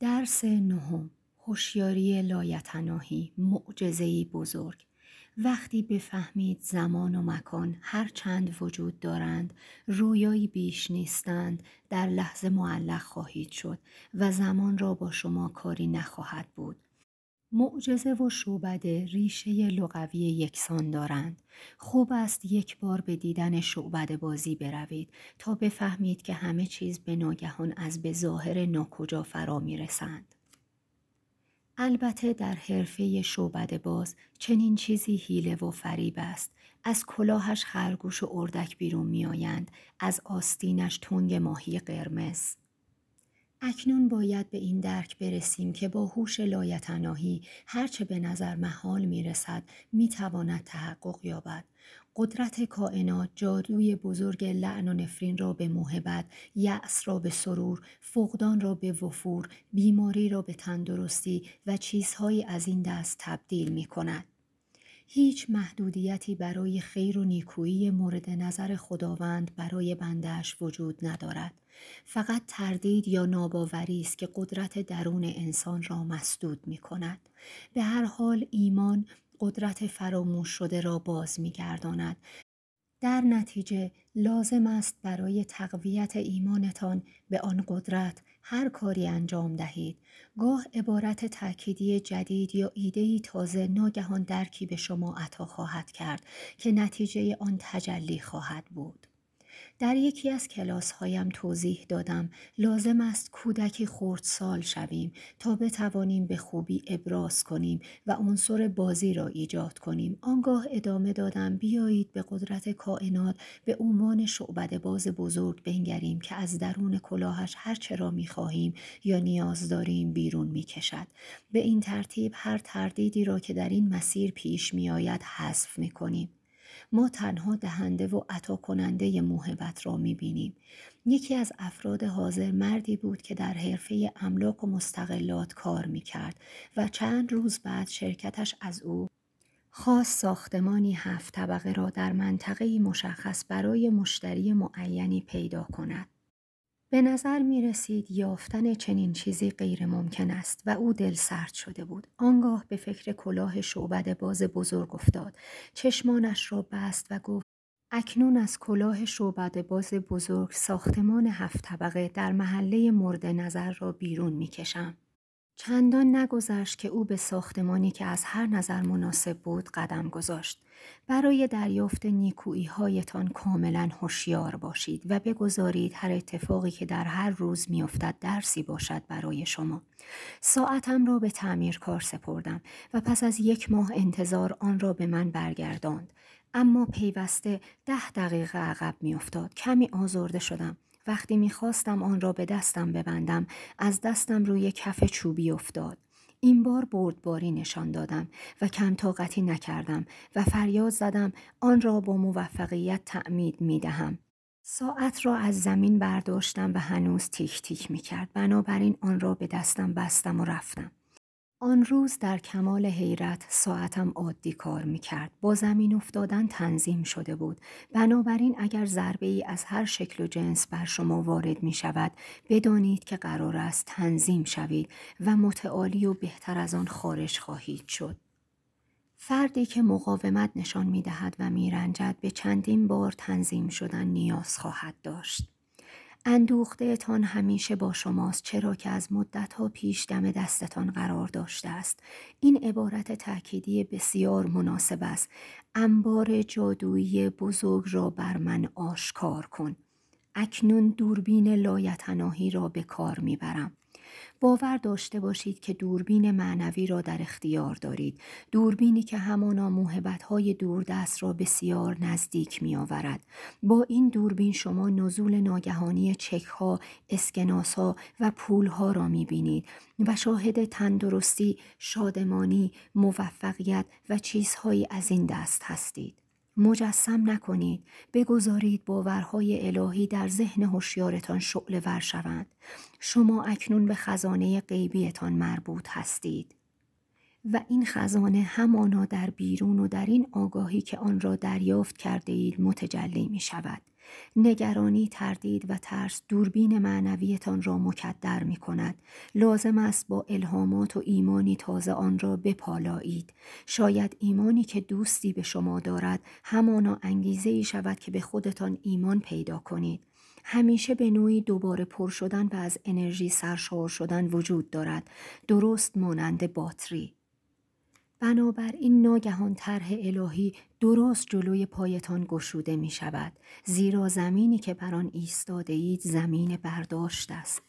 درس نهم هوشیاری لایتناهی معجزه‌ای بزرگ. وقتی بفهمید زمان و مکان هر چند وجود دارند رویایی بیش نیستند در لحظه معلق خواهید شد و زمان را با شما کاری نخواهد بود. معجزه و شعبده ریشه لغوی یکسان دارند. خوب است یک بار به دیدن شعبده بازی بروید تا بفهمید که همه چیز به ناگهان از به ظاهر ناکجا فرا می رسند. البته در حرفه شعبده باز چنین چیزی حیله و فریب است. از کلاهش خرگوش و اردک بیرون می آیند. از آستینش تنگ ماهی قرمز. اکنون باید به این درک برسیم که با هوش لایتناهی هرچه به نظر محال می رسد می تواند تحقق یابد. قدرت کائنات جادوی بزرگ لعن و نفرین را به محبت، یأس را به سرور، فقدان را به وفور، بیماری را به تندرستی و چیزهایی از این دست تبدیل می کند. هیچ محدودیتی برای خیر و نیکویی مورد نظر خداوند برای بندش وجود ندارد. فقط تردید یا ناباوری است که قدرت درون انسان را مسدود می کند. به هر حال ایمان قدرت فراموش شده را باز می گرداند در نتیجه لازم است برای تقویت ایمانتان به آن قدرت هر کاری انجام دهید. گاه عبارت تأکیدی جدید یا ایدهی تازه ناگهان درکی به شما عطا خواهد کرد که نتیجه آن تجلی خواهد بود. در یکی از کلاس هایم توضیح دادم لازم است کودکی سال شویم تا بتوانیم به خوبی ابراز کنیم و عنصر بازی را ایجاد کنیم. آنگاه ادامه دادم بیایید به قدرت کائنات به عنوان شعبد باز بزرگ بنگریم که از درون کلاهش هر چه را می خواهیم یا نیاز داریم بیرون می کشد. به این ترتیب هر تردیدی را که در این مسیر پیش می آید حذف می کنیم. ما تنها دهنده و عطا کننده موهبت را می بینیم. یکی از افراد حاضر مردی بود که در حرفه املاک و مستقلات کار می کرد و چند روز بعد شرکتش از او خاص ساختمانی هفت طبقه را در منطقه مشخص برای مشتری معینی پیدا کند. به نظر می رسید یافتن چنین چیزی غیر ممکن است و او دل سرد شده بود. آنگاه به فکر کلاه شعبد باز بزرگ افتاد. چشمانش را بست و گفت اکنون از کلاه شعبد باز بزرگ ساختمان هفت طبقه در محله مورد نظر را بیرون می کشم. چندان نگذشت که او به ساختمانی که از هر نظر مناسب بود قدم گذاشت. برای دریافت نیکویی هایتان کاملا هوشیار باشید و بگذارید هر اتفاقی که در هر روز میافتد درسی باشد برای شما. ساعتم را به تعمیر کار سپردم و پس از یک ماه انتظار آن را به من برگرداند. اما پیوسته ده دقیقه عقب میافتاد. کمی آزرده شدم. وقتی می‌خواستم آن را به دستم ببندم از دستم روی کف چوبی افتاد. این بار بردباری نشان دادم و کم طاقتی نکردم و فریاد زدم آن را با موفقیت تعمید می دهم. ساعت را از زمین برداشتم و هنوز تیک تیک می کرد. بنابراین آن را به دستم بستم و رفتم. آن روز در کمال حیرت ساعتم عادی کار می کرد. با زمین افتادن تنظیم شده بود. بنابراین اگر ضربه ای از هر شکل و جنس بر شما وارد می شود بدانید که قرار است تنظیم شوید و متعالی و بهتر از آن خارج خواهید شد. فردی که مقاومت نشان می دهد و می رنجد به چندین بار تنظیم شدن نیاز خواهد داشت. تان همیشه با شماست چرا که از مدتها پیش دم دستتان قرار داشته است. این عبارت تأکیدی بسیار مناسب است. انبار جادویی بزرگ را بر من آشکار کن. اکنون دوربین لایتناهی را به کار می‌برم. باور داشته باشید که دوربین معنوی را در اختیار دارید. دوربینی که همانا موهبتهای دوردست را بسیار نزدیک می آورد با این دوربین شما نزول ناگهانی چک ها اسکناس ها و پول ها را می بینید و شاهد تندرستی شادمانی موفقیت و چیزهایی از این دست هستید. مجسم نکنید. بگذارید باورهای الهی در ذهن هوشیارتان شعله ور شوند. شما اکنون به خزانه غیبیتان مربوط هستید. و این خزانه همانا در بیرون و در این آگاهی که آن را دریافت کرده اید متجلی می شود نگرانی تردید و ترس دوربین معنویتان را مکدر می کند لازم است با الهامات و ایمانی تازه آن را بپالایید. شاید ایمانی که دوستی به شما دارد همانا انگیزه ای شود که به خودتان ایمان پیدا کنید. همیشه به نوعی دوباره پر شدن و از انرژی سرشار شدن وجود دارد. درست مانند باتری. بنابراین ناگهان طرح الهی درست جلوی پایتان گشوده می شود زیرا زمینی که بر آن ایستاده اید زمین برداشت است.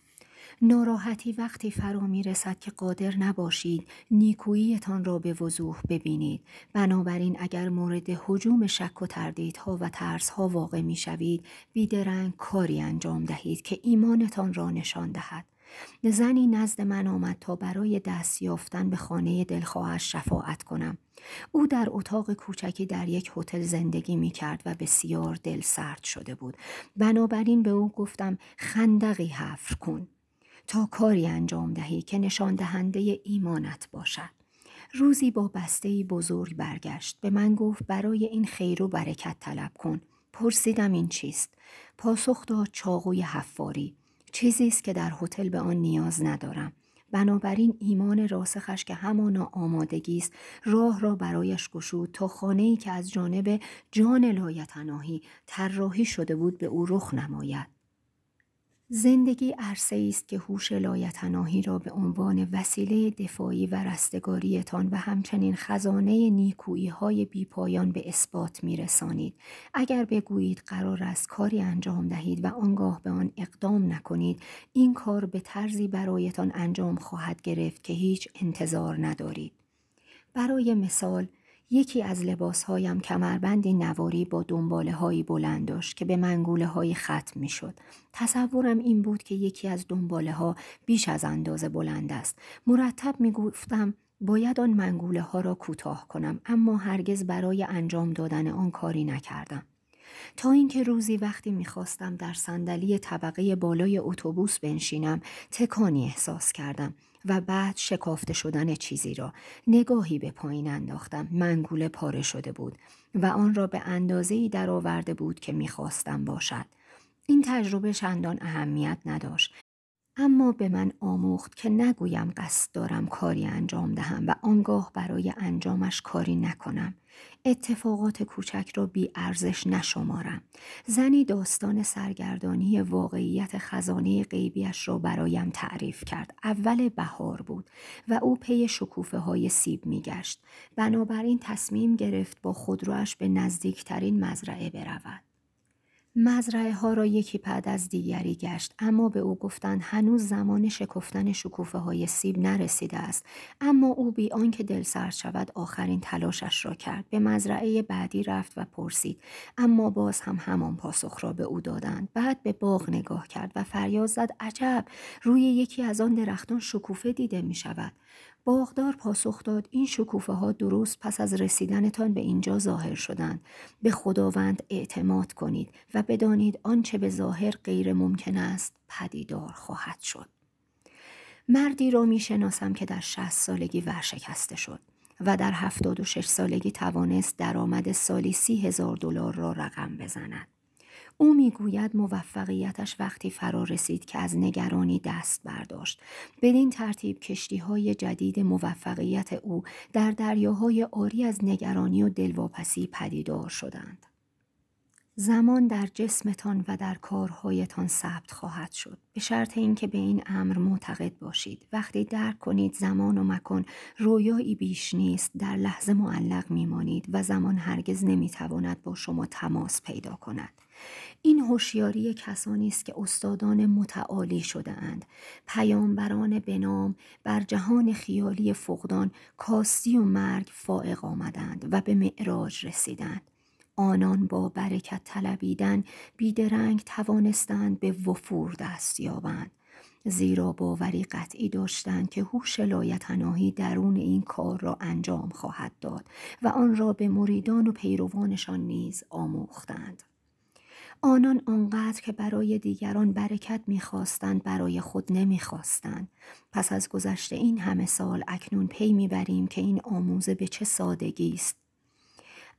ناراحتی وقتی فرا می رسد که قادر نباشید نیکوییتان را به وضوح ببینید. بنابراین اگر مورد حجوم شک و تردیدها و ترسها واقع می شوید بیدرنگ کاری انجام دهید که ایمانتان را نشان دهد. زنی نزد من آمد تا برای دست یافتن به خانه دلخواهش شفاعت کنم. او در اتاق کوچکی در یک هتل زندگی می کرد و بسیار دل سرد شده بود. بنابراین به او گفتم خندقی حفر کن تا کاری انجام دهی که نشان دهنده ایمانت باشد. روزی با بسته بزرگ برگشت. به من گفت برای این خیر و برکت طلب کن. پرسیدم این چیست؟ پاسخ داد چاقوی حفاری. چیزی است که در هتل به آن نیاز ندارم. بنابراین ایمان راسخش که همانا آمادگی است. راه را برایش گشود تا خانه ای که از جانب جان لایتناهی طراحی شده بود به او رخ نماید. زندگی عرصه است که هوش لایتناهی را به عنوان وسیله دفاعی و رستگاریتان و همچنین خزانه نیکویی های بیپایان به اثبات می رسانید. اگر بگویید قرار است کاری انجام دهید و آنگاه به آن اقدام نکنید این کار به طرزی برایتان انجام خواهد گرفت که هیچ انتظار ندارید. برای مثال یکی از لباسهایم کمربندی نواری با دنباله هایی بلند داشت که به منگوله های ختم می شد. تصورم این بود که یکی از دنباله ها بیش از اندازه بلند است. مرتب می گفتم باید آن منگوله ها را کوتاه کنم اما هرگز برای انجام دادن آن کاری نکردم. تا اینکه روزی وقتی می‌خواستم در صندلی طبقه بالای اتوبوس بنشینم تکانی احساس کردم و بعد شکافته شدن چیزی را. نگاهی به پایین انداختم. منگوله پاره شده بود و آن را به اندازه‌ای درآورده بود که می‌خواستم باشد. این تجربه چندان اهمیت نداشت. اما به من آموخت که نگویم قصد دارم کاری انجام دهم و آنگاه برای انجامش کاری نکنم اتفاقات کوچک را بی ارزش نشمارم. زنی داستان سرگردانی واقعیت خزانه غیبیش را برایم تعریف کرد. اول بهار بود و او پی شکوفه های سیب می گشت. بنابراین تصمیم گرفت با خودروش به نزدیکترین مزرعه برود. مزرعه ها را یکی بعد از دیگری گشت. اما به او گفتند هنوز زمان شکفتن شکوفه های سیب نرسیده است. اما او بی آنکه دل سرد شود آخرین تلاشش را کرد. به مزرعه بعدی رفت و پرسید. اما باز هم همان پاسخ را به او دادند. بعد به باغ نگاه کرد و فریاد زد عجب! روی یکی از آن درختان شکوفه دیده می شود باغدار پاسخ داد این شکوفه ها درست پس از رسیدنتان به اینجا ظاهر شدند به خداوند اعتماد کنید و بدانید آنچه به ظاهر غیر ممکن است پدیدار خواهد شد مردی را می شناسم که در شهست سالگی ورشکسته شد و در هفتاد و شش سالگی توانست درآمد سالی سی هزار دلار را رقم بزند. او می‌گوید موفقیتش وقتی فرا رسید که از نگرانی دست برداشت. بدین ترتیب کشتی های جدید موفقیت او در دریاهای آری از نگرانی و دلواپسی پدیدار شدند. زمان در جسمتان و در کارهایتان ثبت خواهد شد. به شرط اینکه به این امر معتقد باشید. وقتی درک کنید زمان و مکان رویایی بیش نیست در لحظه معلق میمانید و زمان هرگز نمی‌تواند با شما تماس پیدا کند. این هوشیاری کسانی است که استادان متعالی شده اند پیامبران بنام بر جهان خیالی فقدان کاستی و مرگ فائق آمدند و به معراج رسیدند. آنان با برکت طلبیدن بیدرنگ توانستند به وفور دست یابند. زیرا باوری قطعی داشتند که هوش لایتناهی درون این کار را انجام خواهد داد و آن را به مریدان و پیروانشان نیز آموختند. آنان آنقدر که برای دیگران برکت می‌خواستند برای خود نمی‌خواستند پس از گذشته این همه سال اکنون پی می‌بریم که این آموزه به چه سادگی است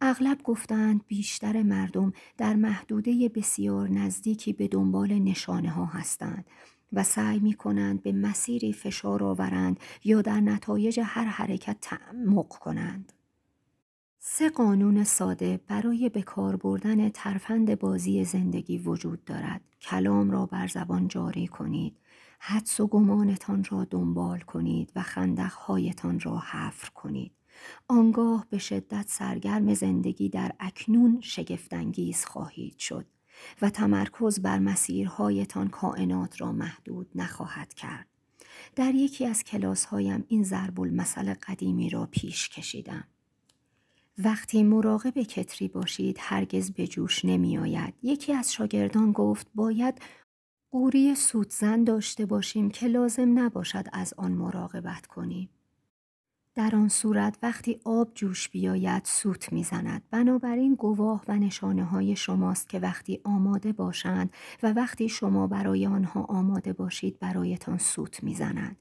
اغلب گفتند بیشتر مردم در محدوده بسیار نزدیکی به دنبال نشانه ها هستند و سعی می کنند به مسیری فشار آورند یا در نتایج هر حرکت تعمق کنند. سه قانون ساده برای به کار بردن ترفند بازی زندگی وجود دارد. کلام را بر زبان جاری کنید. حدس و گمانتان را دنبال کنید و خندقهایتان را حفر کنید. آنگاه به شدت سرگرم زندگی در اکنون شگفتانگیز خواهید شد و تمرکز بر مسیرهایتان کائنات را محدود نخواهد کرد. در یکی از کلاس هایم این ضرب المثل قدیمی را پیش کشیدم. وقتی مراقب کتری باشید هرگز به جوش نمی آید. یکی از شاگردان گفت باید قوری سودزن داشته باشیم که لازم نباشد از آن مراقبت کنیم. در آن صورت وقتی آب جوش بیاید سوت می‌زند بنابراین گواه و نشانه های شماست که وقتی آماده باشند و وقتی شما برای آنها آماده باشید برایتان سوت می‌زنند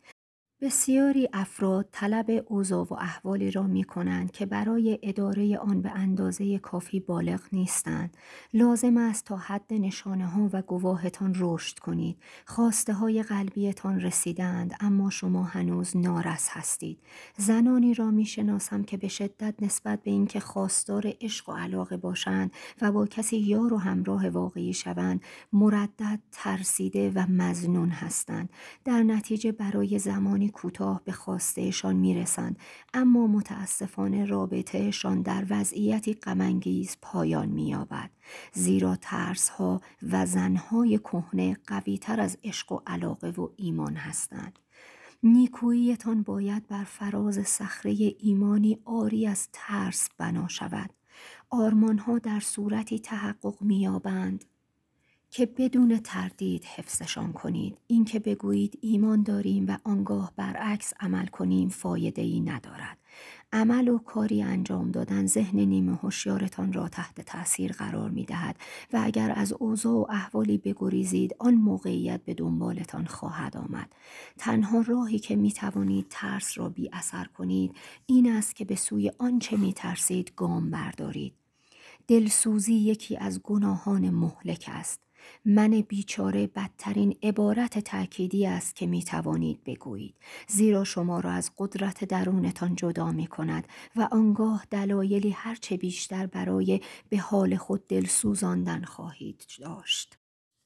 بسیاری افراد طلب اوضاع و احوالی را می کنند که برای اداره آن به اندازه کافی بالغ نیستند. لازم است تا حد نشانه ها و گواهتان رشد کنید. خواسته های قلبیتان رسیدند اما شما هنوز نارس هستید. زنانی را می شناسم که به شدت نسبت به اینکه خواستار عشق و علاقه باشند و با کسی یار و همراه واقعی شوند مردد ترسیده و مزنون هستند. در نتیجه برای زمانی کوتاه به خواستهشان می‌رسند اما متاسفانه رابطهشان در وضعیتی غمانگیز پایان مییابد. زیرا ترس ها و زنهای کهنه قویتر از عشق و علاقه و ایمان هستند. نیکوییتان باید بر فراز صخره ایمانی آری از ترس بنا شود. آرمانها در صورتی تحقق مییابند. که بدون تردید حفظشان کنید. اینکه بگویید ایمان داریم و آنگاه برعکس عمل کنیم فایده ای ندارد. عمل و کاری انجام دادن ذهن نیمه هوشیارتان را تحت تاثیر قرار می دهد و اگر از اوضاع و احوالی بگریزید آن موقعیت به دنبالتان خواهد آمد. تنها راهی که می توانید ترس را بی اثر کنید این است که به سوی آنچه می ترسید گام بردارید. دلسوزی یکی از گناهان مهلک است. من بیچاره بدترین عبارت تأکیدی است که می توانید بگویید. زیرا شما را از قدرت درونتان جدا می کند و آنگاه دلایلی هرچه بیشتر برای به حال خود دل سوزاندن خواهید داشت.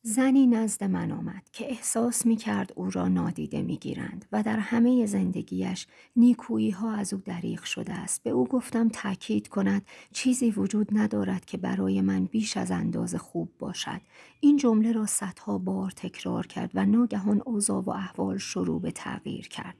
زنی نزد من آمد که احساس می کرد او را نادیده می گیرند و در همه زندگیش نیکویی ها از او دریغ شده است. به او گفتم تاکید کند چیزی وجود ندارد که برای من بیش از اندازه خوب باشد. این جمله را صدها بار تکرار کرد و ناگهان اوضاع و احوال شروع به تغییر کرد.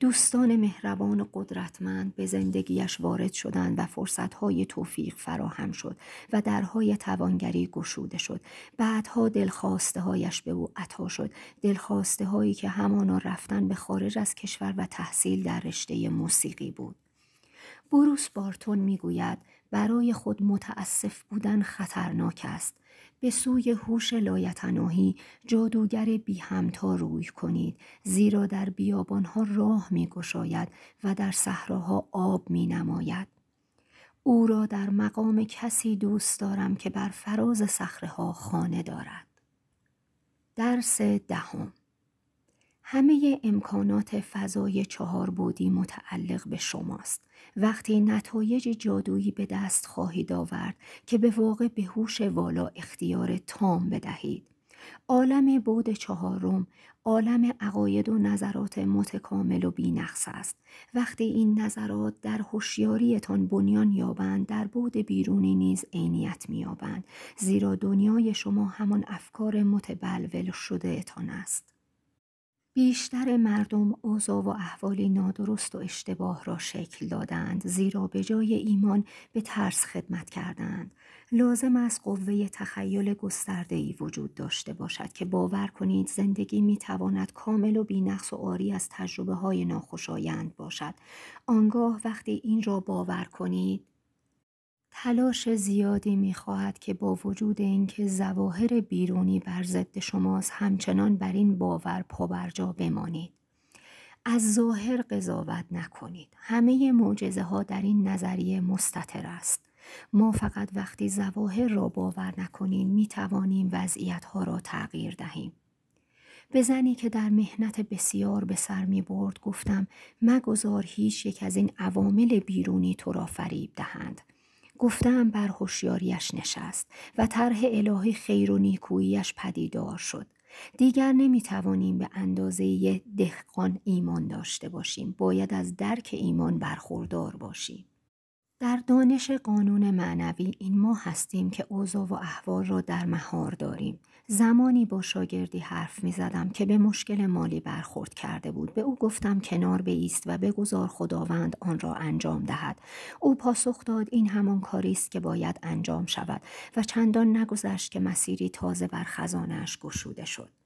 دوستان مهربان و قدرتمند به زندگیش وارد شدند و فرصتهای توفیق فراهم شد و درهای توانگری گشوده شد. بعدها دلخواه خواسته هایش به او عطا شد دلخواسته هایی که همانا رفتن به خارج از کشور و تحصیل در رشته موسیقی بود بروس بارتون می‌گوید برای خود متاسف بودن خطرناک است به سوی هوش لایتناهی جادوگر بی همتا روی کنید زیرا در بیابانها راه می گشاید و در صحراها آب می نماید. او را در مقام کسی دوست دارم که بر فراز صخره ها خانه دارد. درس دهم. همه امکانات فضای چهار بودی متعلق به شماست. وقتی نتایج جادویی به دست خواهید آورد که به واقع به هوش والا اختیار تام بدهید. عالم بود چهارم عالم عقاید و نظرات متکامل و بینقص است. وقتی این نظرات در هوشیاریتان بنیان یابند در بود بیرونی نیز عینیت مییابند. زیرا دنیای شما همان افکار متبلول شده اتان است. بیشتر مردم اوضاع و احوالی نادرست و اشتباه را شکل دادند زیرا به جای ایمان به ترس خدمت کردند. لازم است قوه تخیل گسترده‌ای وجود داشته باشد که باور کنید زندگی می تواند کامل و بینقص و آری از تجربه های ناخوشایند باشد. آنگاه وقتی این را باور کنید تلاش زیادی می‌خواهد که با وجود اینکه ظواهر بیرونی بر ضد شماست همچنان بر این باور پابرجا بمانید. از ظاهر قضاوت نکنید. همه معجزه ها در این نظریه مستطر است. ما فقط وقتی زواهر را باور نکنیم می توانیم وضعیت ها را تغییر دهیم. به زنی که در مهنت بسیار به سر می برد گفتم مگذار هیچ یک از این عوامل بیرونی تو را فریب دهند. گفتم بر هوشیاریش نشست و طرح الهی خیر و نیکوییش پدیدار شد. دیگر نمی توانیم به اندازه دهقان ایمان داشته باشیم. باید از درک ایمان برخوردار باشیم. در دانش قانون معنوی این ما هستیم که اوضاع و احوال را در مهار داریم. زمانی با شاگردی حرف می زدم که به مشکل مالی برخورد کرده بود. به او گفتم کنار بیست و بگذار خداوند آن را انجام دهد. او پاسخ داد این همان کاری است که باید انجام شود و چندان نگذشت که مسیری تازه بر خزانش گشوده شد.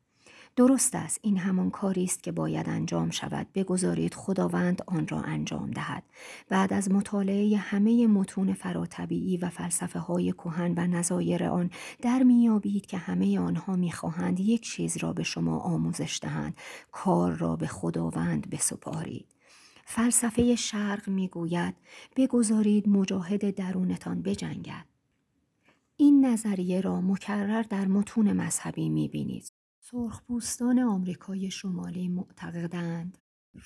درست است. این همان کاری است که باید انجام شود. بگذارید خداوند آن را انجام دهد. بعد از مطالعه همه متون فراتبیعی و فلسفه های کهن و نظایر آن در میابید که همه آنها می‌خواهند یک چیز را به شما آموزش دهند. کار را به خداوند بسپارید. فلسفه شرق می‌گوید بگذارید مجاهد درونتان بجنگد. این نظریه را مکرر در متون مذهبی می‌بینید. سرخپوستان آمریکای شمالی معتقدند.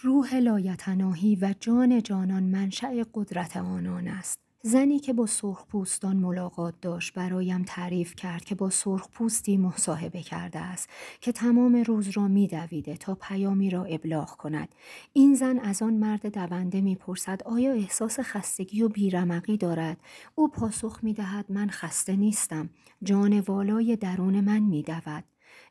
روح لایتناهی و جان جانان منشأ قدرت آنان است. زنی که با سرخپوستان ملاقات داشت برایم تعریف کرد که با سرخپوستی مصاحبه کرده است که تمام روز را میدویده تا پیامی را ابلاغ کند. این زن از آن مرد دونده می‌پرسد آیا احساس خستگی و بیرمقی دارد؟ او پاسخ می‌دهد من خسته نیستم. جان والای درون من میدود.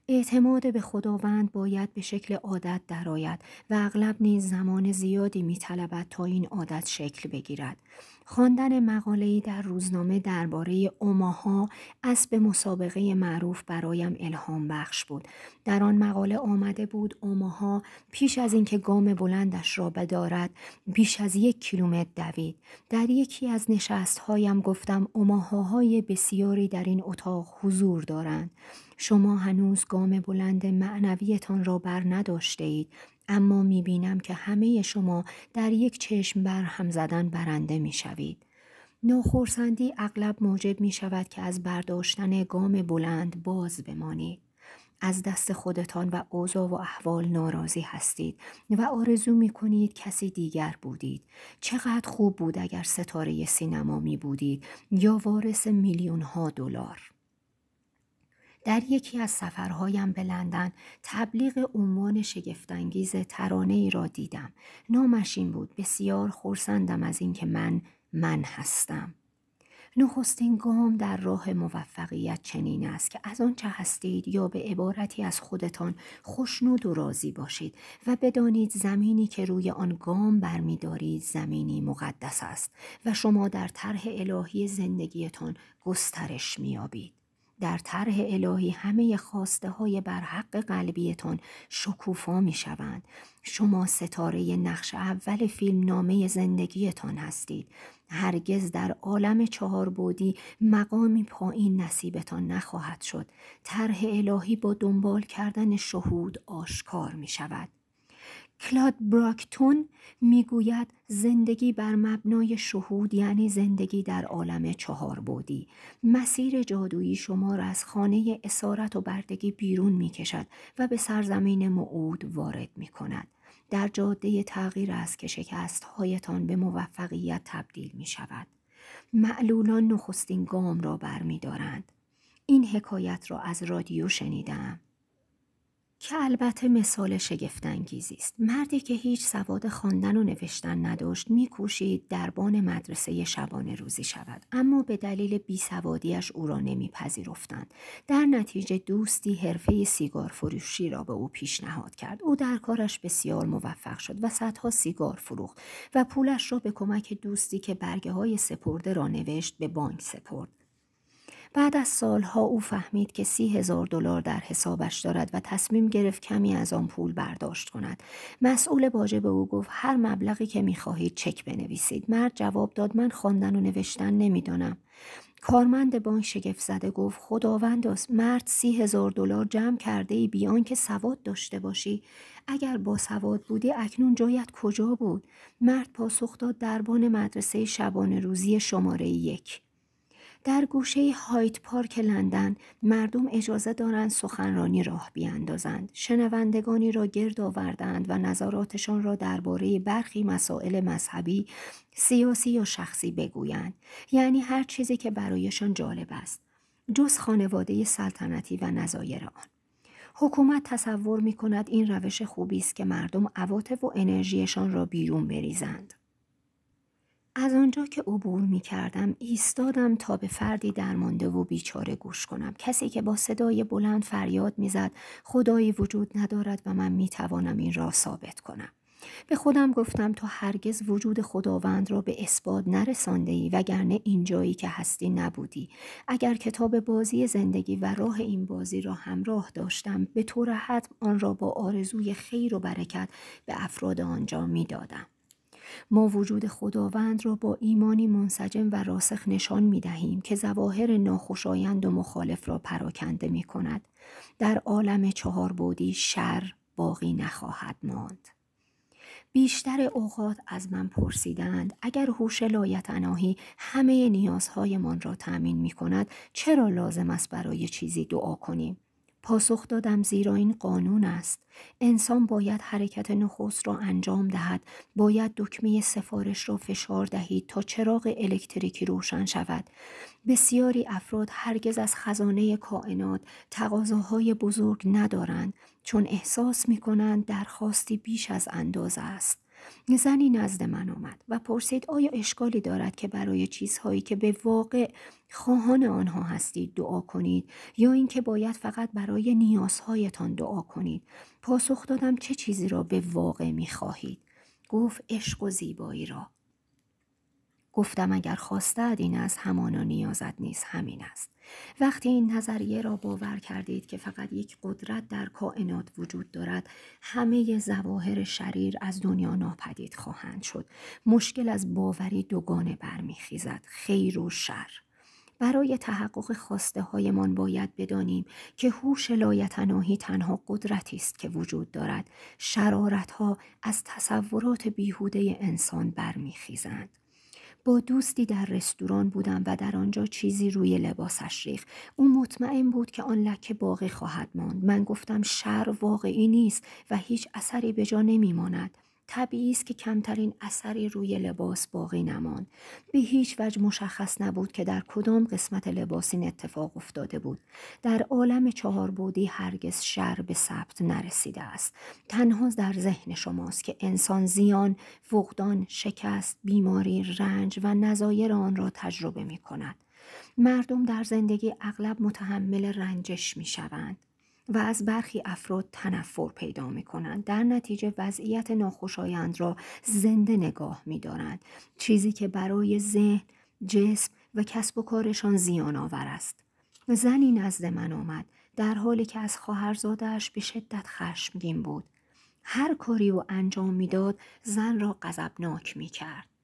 اعتماد به خداوند باید به شکل عادت درآید و اغلب نیز زمان زیادی میطلبد تا این عادت شکل بگیرد خواندن مقاله‌ای در روزنامه درباره اوماها اسب مسابقه معروف برایم الهام بخش بود. در آن مقاله آمده بود اوماها پیش از اینکه گام بلندش را بدارد بیش از یک کیلومتر دوید. در یکی از نشستهایم گفتم اوماهاهای بسیاری در این اتاق حضور دارند. شما هنوز گام بلند معنویتان را بر نداشته اید اما می بینم که همه شما در یک چشم بر هم زدن برنده می شوید. ناخرسندی اغلب موجب می شود که از برداشتن گام بلند باز بمانید. از دست خودتان و اوضاع و احوال ناراضی هستید و آرزو می کنید کسی دیگر بودید. چقدر خوب بود اگر ستاره سینما می بودید یا وارث میلیون ها دلار. در یکی از سفرهایم به لندن تبلیغ عنوان شگفتانگیز ترانه ای را دیدم. نامش این بود بسیار خورسندم از اینکه من من هستم. نخستین گام در راه موفقیت چنین است که از آنچه هستید یا به عبارتی از خودتان خوشنود و راضی باشید و بدانید زمینی که روی آن گام برمیدارید زمینی مقدس است و شما در طرح الهی زندگیتان گسترش میابید. در طرح الهی همه خواسته های برحق قلبیتان شکوفا می شوند. شما ستاره نقش اول فیلم نامه زندگیتان هستید. هرگز در عالم چهار بودی مقامی پایین نصیبتان نخواهد شد. طرح الهی با دنبال کردن شهود آشکار می شود. کلاد براکتون می‌گوید زندگی بر مبنای شهود یعنی زندگی در عالم چهار بودی مسیر جادویی شما را از خانه اسارت و بردگی بیرون می کشد و به سرزمین معود وارد می کند. در جاده تغییر است که شکست هایتان به موفقیت تبدیل می شود. معلولان نخستین گام را برمیدارند. این حکایت را از رادیو شنیدم. که البته مثال شگفتانگیزی است. مردی که هیچ سواد خواندن و نوشتن نداشت میکوشید دربان مدرسه شبانه روزی شود. اما به دلیل بیسوادیش او را نمیپذیرفتند. در نتیجه دوستی حرفه سیگار فروشی را به او پیشنهاد کرد. او در کارش بسیار موفق شد و صدها سیگار فروخت و پولش را به کمک دوستی که برگه های سپرده را نوشت به بانک سپرد. بعد از سالها او فهمید که سی هزار دلار در حسابش دارد و تصمیم گرفت کمی از آن پول برداشت کند. مسئول باجه به او گفت هر مبلغی که می‌خواهید چک بنویسید. مرد جواب داد من خواندن و نوشتن نمی‌دانم. کارمند بانک شگفت زده گفت خداوند است مرد سی هزار دلار جمع کرده ای بیان که سواد داشته باشی اگر با سواد بودی اکنون جایت کجا بود مرد پاسخ داد دربان مدرسه شبانه روزی شماره یک در گوشه هایت پارک لندن مردم اجازه دارند سخنرانی راه بیاندازند. شنوندگانی را گرد آوردند و نظراتشان را درباره برخی مسائل مذهبی سیاسی یا شخصی بگویند. یعنی هر چیزی که برایشان جالب است. جز خانواده سلطنتی و نظایر آن. حکومت تصور می کند این روش خوبی است که مردم عواطف و انرژیشان را بیرون بریزند. از آنجا که عبور می کردم ایستادم تا به فردی درمانده و بیچاره گوش کنم. کسی که با صدای بلند فریاد می‌زد خدایی وجود ندارد و من می توانم این را ثابت کنم. به خودم گفتم تو هرگز وجود خداوند را به اثبات نرسانده ای وگرنه اینجایی که هستی نبودی. اگر کتاب بازی زندگی و راه این بازی را همراه داشتم به طور حتم آن را با آرزوی خیر و برکت به افراد آنجا می‌دادم. ما وجود خداوند را با ایمانی منسجم و راسخ نشان می دهیم که زواهر ناخوشایند و مخالف را پراکنده می کند. در عالم چهار بودی شر باقی نخواهد ماند. بیشتر اوقات از من پرسیدند اگر هوش لایتناهی همه نیازهایمان را تأمین می کند چرا لازم است برای چیزی دعا کنیم پاسخ دادم زیرا این قانون است. انسان باید حرکت نخست را انجام دهد. باید دکمه سفارش را فشار دهید تا چراغ الکتریکی روشن شود. بسیاری افراد هرگز از خزانه کائنات تقاضاهای بزرگ ندارند چون احساس می کنند درخواستی بیش از اندازه است. زنی نزد من آمد و پرسید آیا اشکالی دارد که برای چیزهایی که به واقع خواهان آنها هستید دعا کنید یا اینکه باید فقط برای نیازهایتان دعا کنید؟ پاسخ دادم چه چیزی را به واقع می خواهید گفت عشق و زیبایی را. گفتم اگر خواستد این از همانا نیازت نیست همین است. وقتی این نظریه را باور کردید که فقط یک قدرت در کائنات وجود دارد همه زواهر شریر از دنیا ناپدید خواهند شد. مشکل از باوری دوگانه برمیخیزد خیر و شر. برای تحقق خواسته هایمان باید بدانیم که هوش لایتناهی تنها قدرتی است که وجود دارد. شرارت ها از تصورات بیهوده انسان برمیخیزند. با دوستی در رستوران بودم و در آنجا چیزی روی لباسش ریخ او مطمئن بود که آن لکه باقی خواهد ماند. من گفتم شر واقعی نیست و هیچ اثری به جا نمیماند. طبیعی است که کمترین اثری روی لباس باقی نماند. به هیچ وجه مشخص نبود که در کدام قسمت لباس این اتفاق افتاده بود. در عالم چهار بودی هرگز شر به ثبت نرسیده است. تنها در ذهن شماست که انسان زیان فقدان شکست بیماری رنج و نظایر آن را تجربه می کند مردم در زندگی اغلب متحمل رنجش می شوند و از برخی افراد تنفر پیدا می کنند. در نتیجه وضعیت ناخوشایند را زنده نگاه می دارند. چیزی که برای ذهن، جسم و کسب و کارشان زیان آور است. زنی نزد من آمد در حالی که از خواهرزادهاش به شدت خشمگین بود. هر کاری و انجام می‌داد زن را غضبناک می کرد.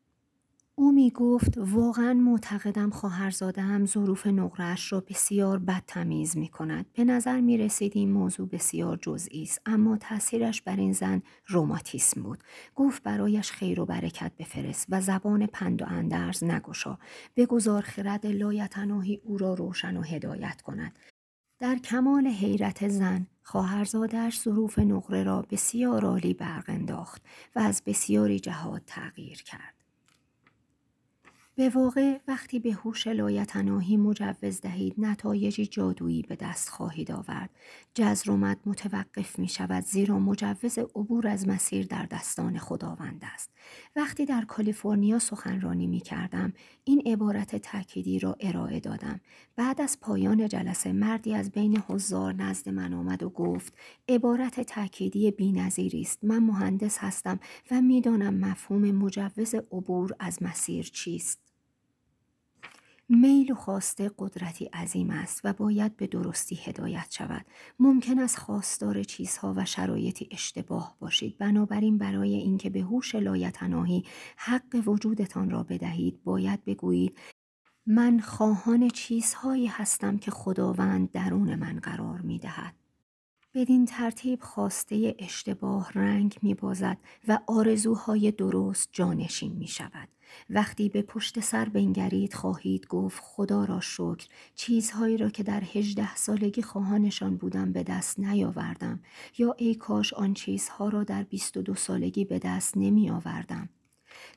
او می گفت واقعا معتقدم خواهرزاده هم ظروف نقرش را بسیار بد تمیز می کند. به نظر می رسید این موضوع بسیار جزئی است اما تاثیرش بر این زن روماتیسم بود. گفت برایش خیر و برکت بفرست و زبان پند و اندرز نگشا. بگذار خرد لایتناهی او را روشن و هدایت کند. در کمال حیرت زن خواهرزادهاش ظروف نقره را بسیار عالی برق انداخت و از بسیاری جهات تغییر کرد. به واقع وقتی به هوش لایتناهی مجوز دهید نتایجی جادویی به دست خواهید آورد. جزر و متوقف می شود زیرا مجوز عبور از مسیر در دستان خداوند است. وقتی در کالیفرنیا سخنرانی می کردم این عبارت تأکیدی را ارائه دادم. بعد از پایان جلسه مردی از بین حضار نزد من آمد و گفت عبارت تأکیدی بینظیری است. من مهندس هستم و می‌دانم مفهوم مجوز عبور از مسیر چیست. میل و خواسته قدرتی عظیم است و باید به درستی هدایت شود. ممکن است خواستار چیزها و شرایطی اشتباه باشید. بنابراین برای اینکه به هوش لایتناهی حق وجودتان را بدهید باید بگویید من خواهان چیزهایی هستم که خداوند درون من قرار می دهد. بدین ترتیب خواسته اشتباه رنگ می بازد و آرزوهای درست جانشین می شود. وقتی به پشت سر بنگرید خواهید گفت خدا را شکر چیزهایی را که در هجده سالگی خواهانشان بودم به دست نیاوردم یا ای کاش آن چیزها را در بیست و دو سالگی به دست نمی آوردم.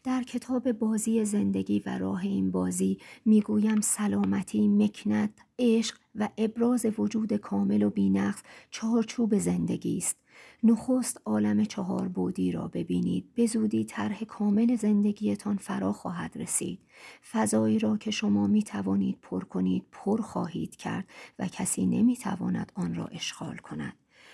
در کتاب بازی زندگی و راه این بازی می‌گویم سلامتی، مکنت، عشق و ابراز وجود کامل و بینقص چهارچوب زندگی است. نخست عالم چهار بودی را ببینید. به زودی طرح کامل زندگیتان فرا خواهد رسید. فضایی را که شما می توانید پر کنید پر خواهید کرد و کسی نمی تواند آن را اشغال کند.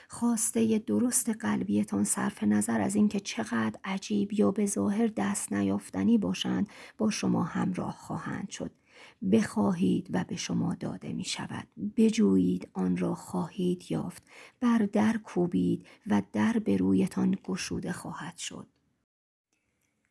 خواسته درست قلبیتان صرف نظر از اینکه چقدر عجیب یا به ظاهر دست نیافتنی باشند با شما همراه خواهند شد. بخواهید و به شما داده می شود بجویید آن را خواهید یافت. بر در کوبید و در به رویتان گشوده خواهد شد.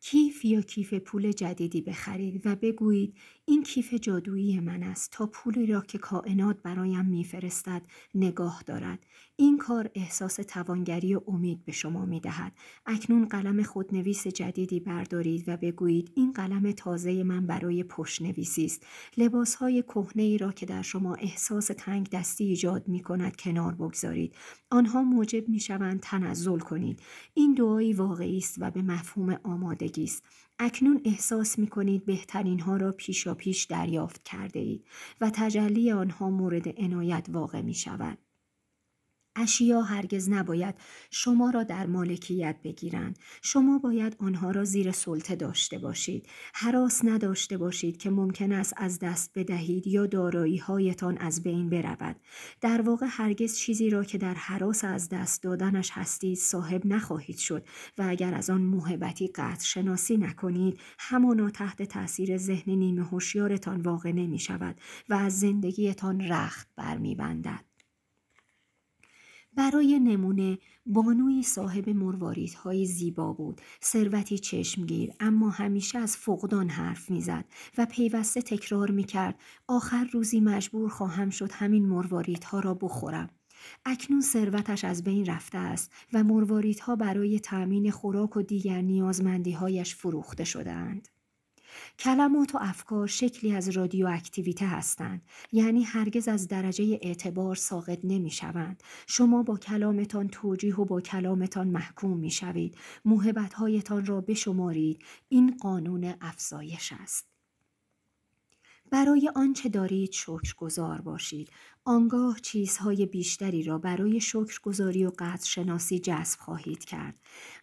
کیف یا کیف پول جدیدی بخرید و بگویید این کیف جادویی من است تا پولی را که کائنات برایم میفرستد نگاه دارد این کار احساس توانگری و امید به شما می دهد. اکنون قلم خودنویس جدیدی بردارید و بگویید این قلم تازه من برای پشت نویسی است. لباس های کهنه ای را که در شما احساس تنگ دستی ایجاد می کند کنار بگذارید. آنها موجب می شوند تنزل کنید. این دعایی واقعی است و به مفهوم آمادگی است. اکنون احساس می کنید بهترین ها را پیشا پیش دریافت کرده اید و تجلی آنها مورد عنایت واقع می شود. اشیا هرگز نباید شما را در مالکیت بگیرند. شما باید آنها را زیر سلطه داشته باشید. حراس نداشته باشید که ممکن است از دست بدهید یا دارایی هایتان از بین برود. در واقع هرگز چیزی را که در حراس از دست دادنش هستید صاحب نخواهید شد و اگر از آن موهبتی قطع شناسی نکنید همانا تحت تاثیر ذهن نیمه هوشیارتان واقع نمی شود و از زندگیتان رخت برمیبندد. برای نمونه بانوی صاحب های زیبا بود ثروتی چشمگیر اما همیشه از فقدان حرف می‌زد و پیوسته تکرار می‌کرد آخر روزی مجبور خواهم شد همین مرواریدها را بخورم اکنون ثروتش از بین رفته است و مرواریدها برای تأمین خوراک و دیگر نیازمندیهایش فروخته شدهاند. کلمات و افکار شکلی از رادیو اکتیویته هستند. یعنی هرگز از درجه اعتبار ساقط نمی شوند. شما با کلامتان توجیه و با کلامتان محکوم می شوید هایتان را بشمارید. این قانون افزایش است. برای آنچه دارید شکرگزار باشید. آنگاه چیزهای بیشتری را برای شکرگزاری و قدر شناسی جذب خواهید کرد.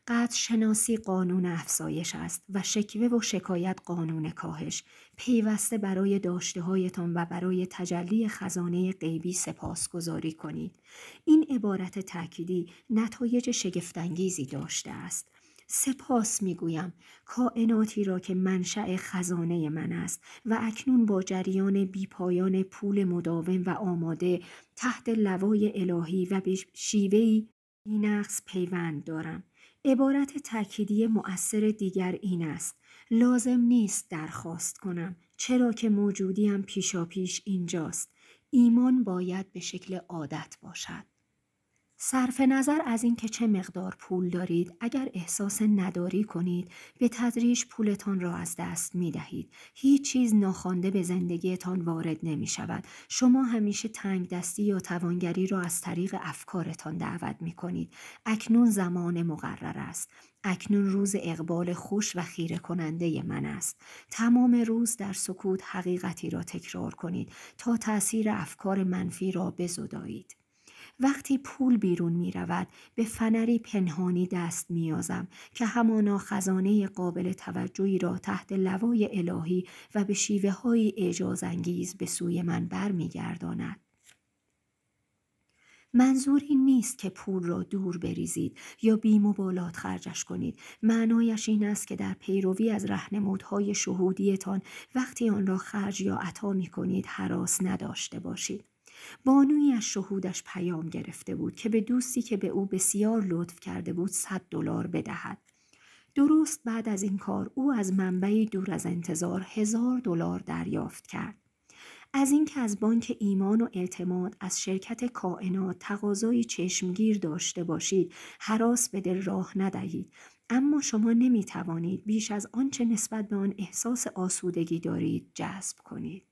قدر شناسی قانون افزایش است و شکوه و شکایت قانون کاهش. پیوسته برای داشته هایتان و برای تجلی خزانه غیبی سپاسگزاری کنید. این عبارت تأکیدی نتایج شگفتانگیزی داشته است. سپاس می‌گویم. کائناتی را که منشأ خزانه من است و اکنون با جریان بیپایان پول مداوم و آماده تحت لوای الهی و به شیوهی بینقص پیوند دارم. عبارت تأکیدی مؤثر دیگر این است. لازم نیست درخواست کنم. چرا که موجودیم پیشاپیش اینجاست. ایمان باید به شکل عادت باشد. صرف نظر از اینکه چه مقدار پول دارید اگر احساس نداری کنید به تدریج پولتان را از دست می دهید. هیچ چیز ناخوانده به زندگیتان وارد نمی شود. شما همیشه تنگ دستی یا توانگری را از طریق افکارتان دعوت می کنید. اکنون زمان مقرر است. اکنون روز اقبال خوش و خیره کننده من است. تمام روز در سکوت حقیقتی را تکرار کنید تا تأثیر افکار منفی را بزدایید. وقتی پول بیرون می رود به فنری پنهانی دست میازم که همانا خزانه قابل توجهی را تحت لوای الهی و به شیوه های اعجاز انگیز به سوی من برمیگرداند. منظور این نیست که پول را دور بریزید یا بیمبالات خرجش کنید. معنایش این است که در پیروی از رهنمودهای شهودیتان وقتی آن را خرج یا عطا می کنید حراس نداشته باشید. بانوی از شهودش پیام گرفته بود که به دوستی که به او بسیار لطف کرده بود صد دلار بدهد. درست بعد از این کار او از منبعی دور از انتظار هزار دلار دریافت کرد. از اینکه از بانک ایمان و اعتماد از شرکت کائنات تقاضای چشمگیر داشته باشید حراس به دل راه ندهید. اما شما نمی توانید بیش از آنچه نسبت به آن احساس آسودگی دارید جذب کنید.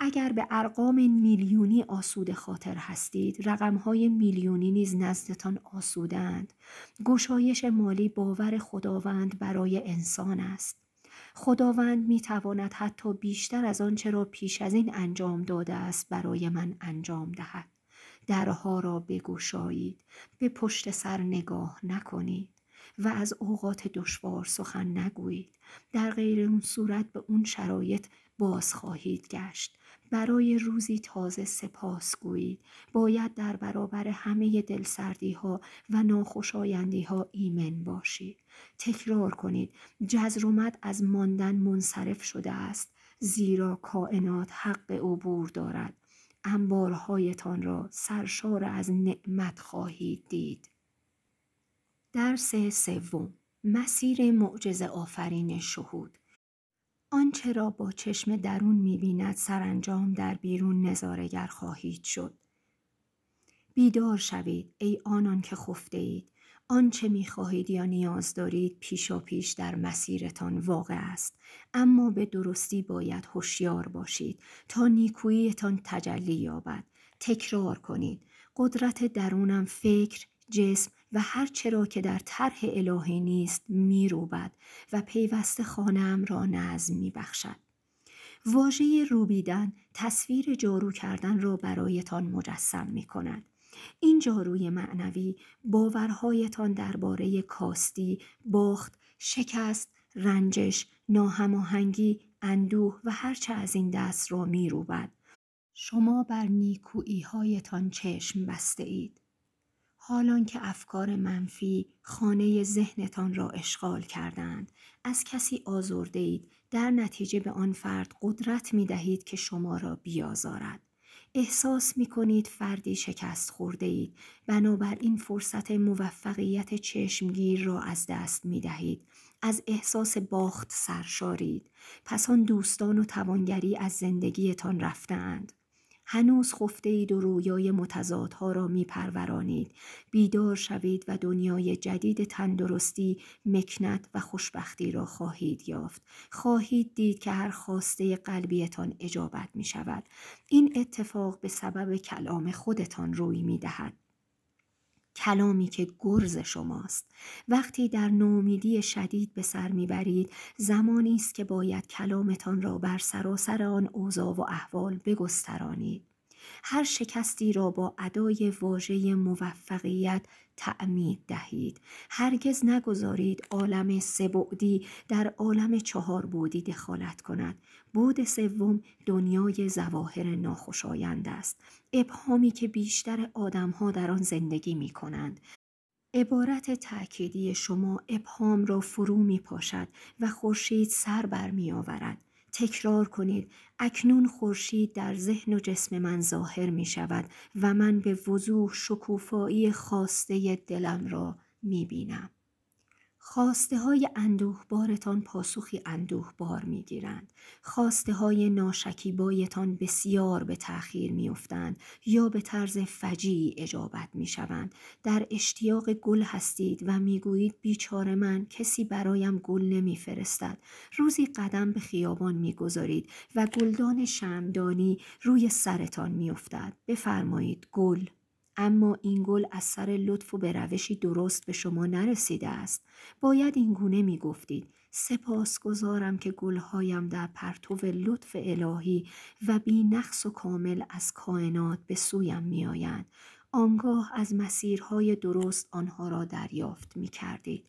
اگر به ارقام میلیونی آسود خاطر هستید رقمهای میلیونی نیز نزدتان آسودند. گشایش مالی باور خداوند برای انسان است. خداوند می تواند حتی بیشتر از آنچه را پیش از این انجام داده است برای من انجام دهد. درها را بگشایید به پشت سر نگاه نکنید و از اوقات دشوار سخن نگویید. در غیر اون صورت به اون شرایط باز خواهید گشت. برای روزی تازه سپاس گویید. باید در برابر همه دلسردی ها و ناخوشایندی ها ایمن باشید. تکرار کنید. جزرومت از ماندن منصرف شده است. زیرا کائنات حق عبور دارد. انبارهایتان را سرشار از نعمت خواهید دید. درس سوم. مسیر معجز آفرین شهود. آنچه را با چشم درون می‌بیند سرانجام در بیرون نظارگر خواهید شد. بیدار شوید ای آنان که خفته اید آنچه می‌خواهید یا نیاز دارید پیشا پیش در مسیرتان واقع است. اما به درستی باید هوشیار باشید تا نیکوییتان تجلی یابد. تکرار کنید. قدرت درونم فکر جسم و هر چرا که در طرح الهی نیست میروبد و پیوست خانم را نظم میبخشد واژه روبیدن تصویر جارو کردن را برایتان مجسم می کند. این جاروی معنوی باورهایتان درباره کاستی، باخت، شکست، رنجش، ناهماهنگی، اندوه و هرچه از این دست را میروبد. شما بر نیکویی هایتان چشم بسته اید. حالان که افکار منفی خانه ذهنتان را اشغال کردند. از کسی آزرده اید در نتیجه به آن فرد قدرت می دهید که شما را بیازارد. احساس می کنید فردی شکست خورده اید بنابراین فرصت موفقیت چشمگیر را از دست می دهید از احساس باخت سرشارید. پس آن دوستان و توانگری از زندگیتان رفتند هنوز خفته اید و رویای متضادها را می پرورانید. بیدار شوید و دنیای جدید تندرستی، مکنت و خوشبختی را خواهید یافت. خواهید دید که هر خواسته قلبیتان اجابت می شود. این اتفاق به سبب کلام خودتان روی می دهد. کلامی که گرز شماست. وقتی در نومیدی شدید به سر می‌برید زمانی است که باید کلامتان را بر سراسر آن اوضاع و احوال بگسترانید. هر شکستی را با ادای واژه موفقیت تعمید دهید. هرگز نگذارید عالم سبعدی در عالم چهار بودی دخالت کند. بود سوم دنیای زواهر ناخوشایند است. ابهامی که بیشتر آدمها در آن زندگی می کنند عبارت تأکیدی شما ابهام را فرو می پاشد و خورشید سر بر می آورد تکرار کنید اکنون خورشید در ذهن و جسم من ظاهر می شود و من به وضوح شکوفایی خواسته دلم را می بینم. خواسته های اندوه بارتان پاسخی اندوه بار می گیرند. خواسته های ناشکیبایتان بسیار به تأخیر می افتند یا به طرز فجی اجابت می شوند. در اشتیاق گل هستید و می گویید بیچار من کسی برایم گل نمی فرستد. روزی قدم به خیابان می گذارید و گلدان شمدانی روی سرتان می افتد. بفرمایید گل اما این گل از سر لطف و به روشی درست به شما نرسیده است. باید این گونه می گفتید. سپاس گذارم که گلهایم در پرتو لطف الهی و بی نقص و کامل از کائنات به سویم می آیند. آنگاه از مسیرهای درست آنها را دریافت می کردید.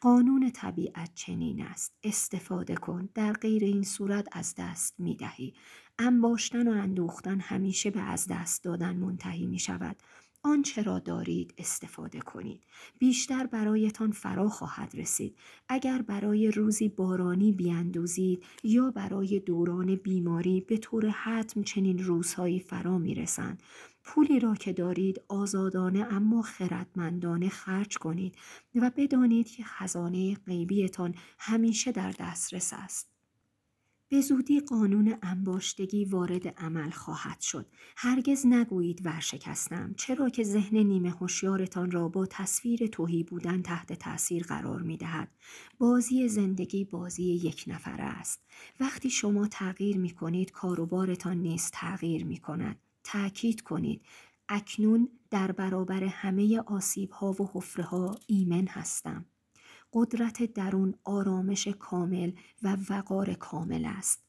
قانون طبیعت چنین است. استفاده کن. در غیر این صورت از دست می دهی. انباشتن و اندوختن همیشه به از دست دادن منتهی می شود آنچه را دارید استفاده کنید. بیشتر برایتان فرا خواهد رسید. اگر برای روزی بارانی بیاندوزید یا برای دوران بیماری به طور حتم چنین روزهایی فرا می‌رسند. پولی را که دارید آزادانه اما خردمندانه خرج کنید و بدانید که خزانه غیبیتان همیشه در دسترس است. به زودی قانون انباشتگی وارد عمل خواهد شد. هرگز نگویید ورشکستم چرا که ذهن نیمه هوشیارتان را با تصویر توهی بودن تحت تاثیر قرار می دهد. بازی زندگی بازی یک نفره است. وقتی شما تغییر می کنید کاروبارتان نیز تغییر می کند. تأکید کنید اکنون در برابر همه آسیب ها و حفره ها ایمن هستم. قدرت درون آرامش کامل و وقار کامل است.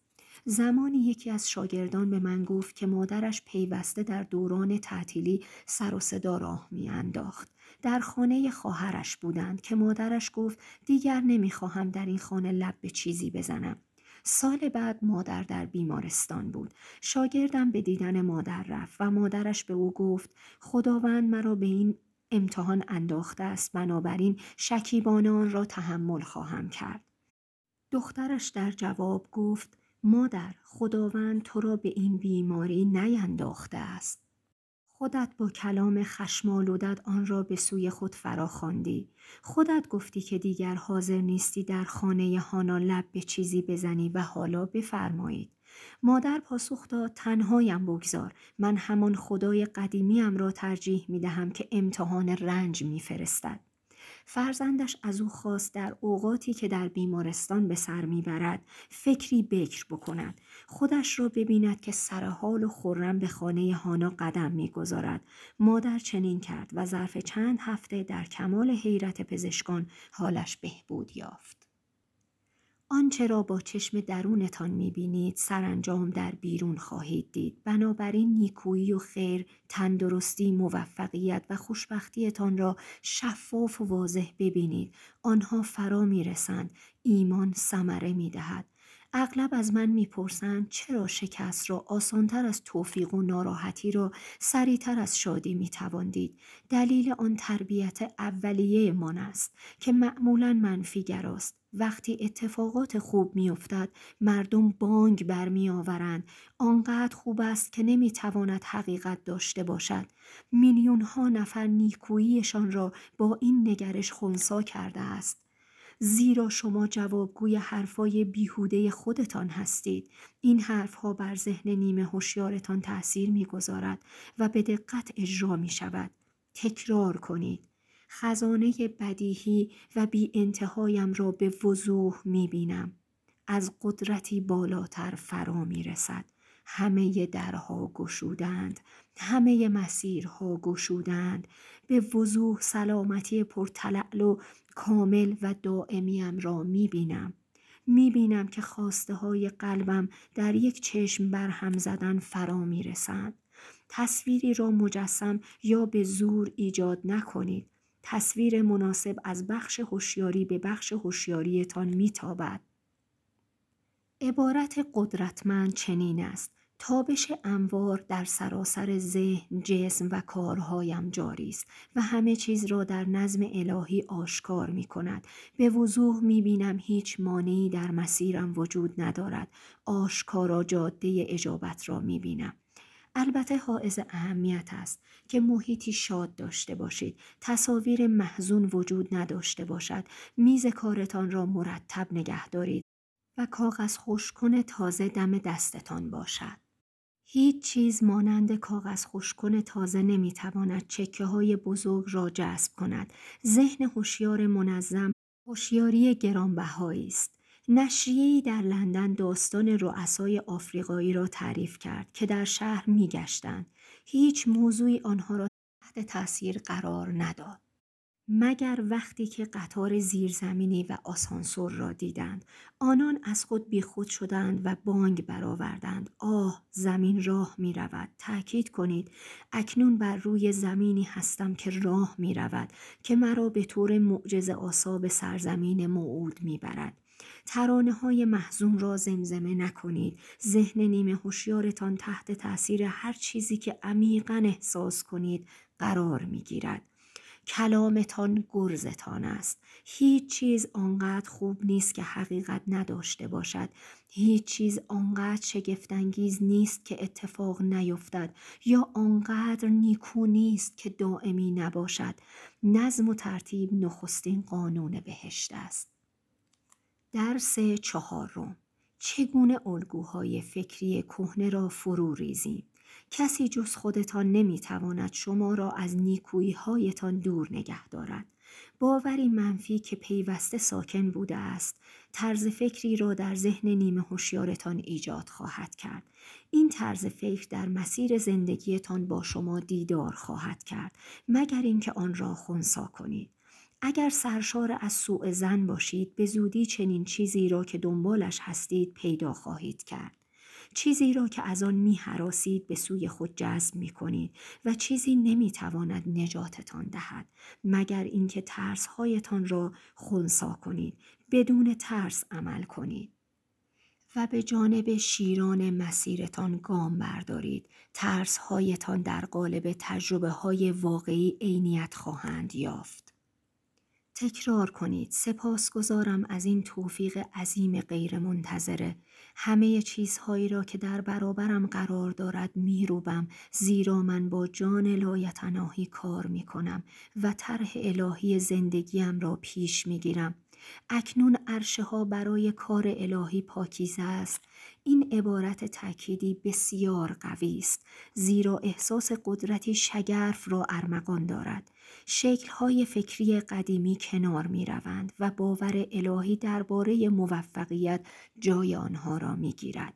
زمانی یکی از شاگردان به من گفت که مادرش پیوسته در دوران تعطیلی سر و صدا راه می انداخت. در خانه خواهرش بودند که مادرش گفت دیگر نمی‌خواهم در این خانه لب به چیزی بزنم. سال بعد مادر در بیمارستان بود. شاگردم به دیدن مادر رفت و مادرش به او گفت خداوند مرا به این امتحان انداخته است بنابراین شکیبان آن را تحمل خواهم کرد. دخترش در جواب گفت مادر خداوند تو را به این بیماری نینداخته است. خودت با کلام خشمالودت آن را به سوی خود فراخواندی خودت گفتی که دیگر حاضر نیستی در خانه هانا لب به چیزی بزنی و حالا بفرمایید مادر پاسخ داد تنهایم بگذار. من همان خدای قدیمیم را ترجیح می دهم که امتحان رنج می فرستد. فرزندش از او خواست در اوقاتی که در بیمارستان به سر می‌برد فکری بکر بکند. خودش را ببیند که سرحال و خورم به خانه هانا قدم می‌گذارد. مادر چنین کرد و ظرف چند هفته در کمال حیرت پزشکان حالش بهبود یافت. آنچه را با چشم درونتان می‌بینید سرانجام در بیرون خواهید دید. بنابراین نیکویی و خیر تندرستی موفقیت و خوشبختیتان را شفاف و واضح ببینید. آنها فرا می‌رسند. ایمان ثمره می‌دهد. اغلب از من می‌پرسند چرا شکست را آسانتر از توفیق و ناراحتی را سریعتر از شادی می‌توان دید دلیل آن تربیت اولیه من است که معمولا منفی گراست. وقتی اتفاقات خوب میافتد مردم بانگ برمیآورند. آنقدر خوب است که نمی‌تواند حقیقت داشته باشد. میلیون ها نفر نیکوییشان را با این نگرش خونسا کرده است. زیرا شما جوابگوی حرفای بیهوده خودتان هستید. این حرفها بر ذهن نیمه هوشیارتان تأثیر می‌گذارد و به دقت اجرا می شود تکرار کنید. خزانه بدیهی و بی انتهایم را به وضوح می بینم. از قدرتی بالاتر فرا می رسد. همه درها گشودند همه مسیرها گشودند به وضوح سلامتی پرتلعل و کامل و دائمیم را می بینم می بینم که خواسته های قلبم در یک چشم برهم زدن فرا می رسند. تصویری را مجسم یا به زور ایجاد نکنید. تصویر مناسب از بخش هوشیاری به بخش هوشیاریتان میتابد. عبارت قدرتمند چنین است. تابش انوار در سراسر ذهن جسم و کارهایم جاری است و همه چیز را در نظم الهی آشکار می کند. به وضوح می بینم هیچ مانعی در مسیرم وجود ندارد. آشکارا جاده اجابت را می بینم. البته حائز اهمیت است که محیطی شاد داشته باشید. تصاویر محزون وجود نداشته باشد. میز کارتان را مرتب نگه دارید و کاغذ خوشکن تازه دم دستتان باشد. هیچ چیز مانند کاغذ خوشکن تازه نمی‌تواند چکه های بزرگ را جذب کند. ذهن هوشیار منظم هوشیاری گرانبهایی است. نشریه‌ای در لندن داستان رؤسای آفریقایی را تعریف کرد که در شهر میگشتند. هیچ موضوعی آنها را تحت تاثیر قرار نداد. مگر وقتی که قطار زیرزمینی و آسانسور را دیدند آنان از خود بیخود شدند و بانگ برآوردند. آه زمین راه می رود. تأکید کنید اکنون بر روی زمینی هستم که راه می رود که مرا به طور معجز آساب سرزمین موعود می برد. ترانه های محزون را زمزمه نکنید. ذهن نیمه هوشیارتان تحت تاثیر هر چیزی که عمیقا احساس کنید قرار می گیرد. کلامتان گرزتان است. هیچ چیز آنقدر خوب نیست که حقیقت نداشته باشد. هیچ چیز آنقدر شگفتانگیز نیست که اتفاق نیفتد یا آنقدر نیکو نیست که دائمی نباشد. نظم و ترتیب نخستین قانون بهشت است. درس چهارم. چگونه الگوهای فکری کهنه را فرو ریزیم؟ کسی جز خودتان نمی‌تواند شما را از نیکویی هایتان دور نگه دارد. باوری منفی که پیوسته ساکن بوده است طرز فکری را در ذهن نیمه هوشیارتان ایجاد خواهد کرد. این طرز فکر در مسیر زندگیتان با شما دیدار خواهد کرد مگر اینکه آن را خونسا کنید. اگر سرشار از سوء زن باشید به زودی چنین چیزی را که دنبالش هستید پیدا خواهید کرد. چیزی را که از آن می حراسید به سوی خود جذب می کنید و چیزی نمی تواند نجاتتان دهد مگر اینکه ترسهایتان را خونسا کنید بدون ترس عمل کنید. و به جانب شیران مسیرتان گام بردارید. ترسهایتان در قالب تجربه های واقعی عینیت خواهند یافت. تکرار کنید. سپاسگزارم از این توفیق عظیم غیر منتظره همه چیزهایی را که در برابرم قرار دارد میروبم زیرا من با جان لایتناهی کار می کنم و طرح الهی زندگیم را پیش می گیرم. اکنون عرشه ها برای کار الهی پاکیزه است. این عبارت تأکیدی بسیار قوی است زیرا احساس قدرتی شگرف را ارمغان دارد شکلهای فکری قدیمی کنار می روند و باور الهی درباره موفقیت جای آنها را می گیرد.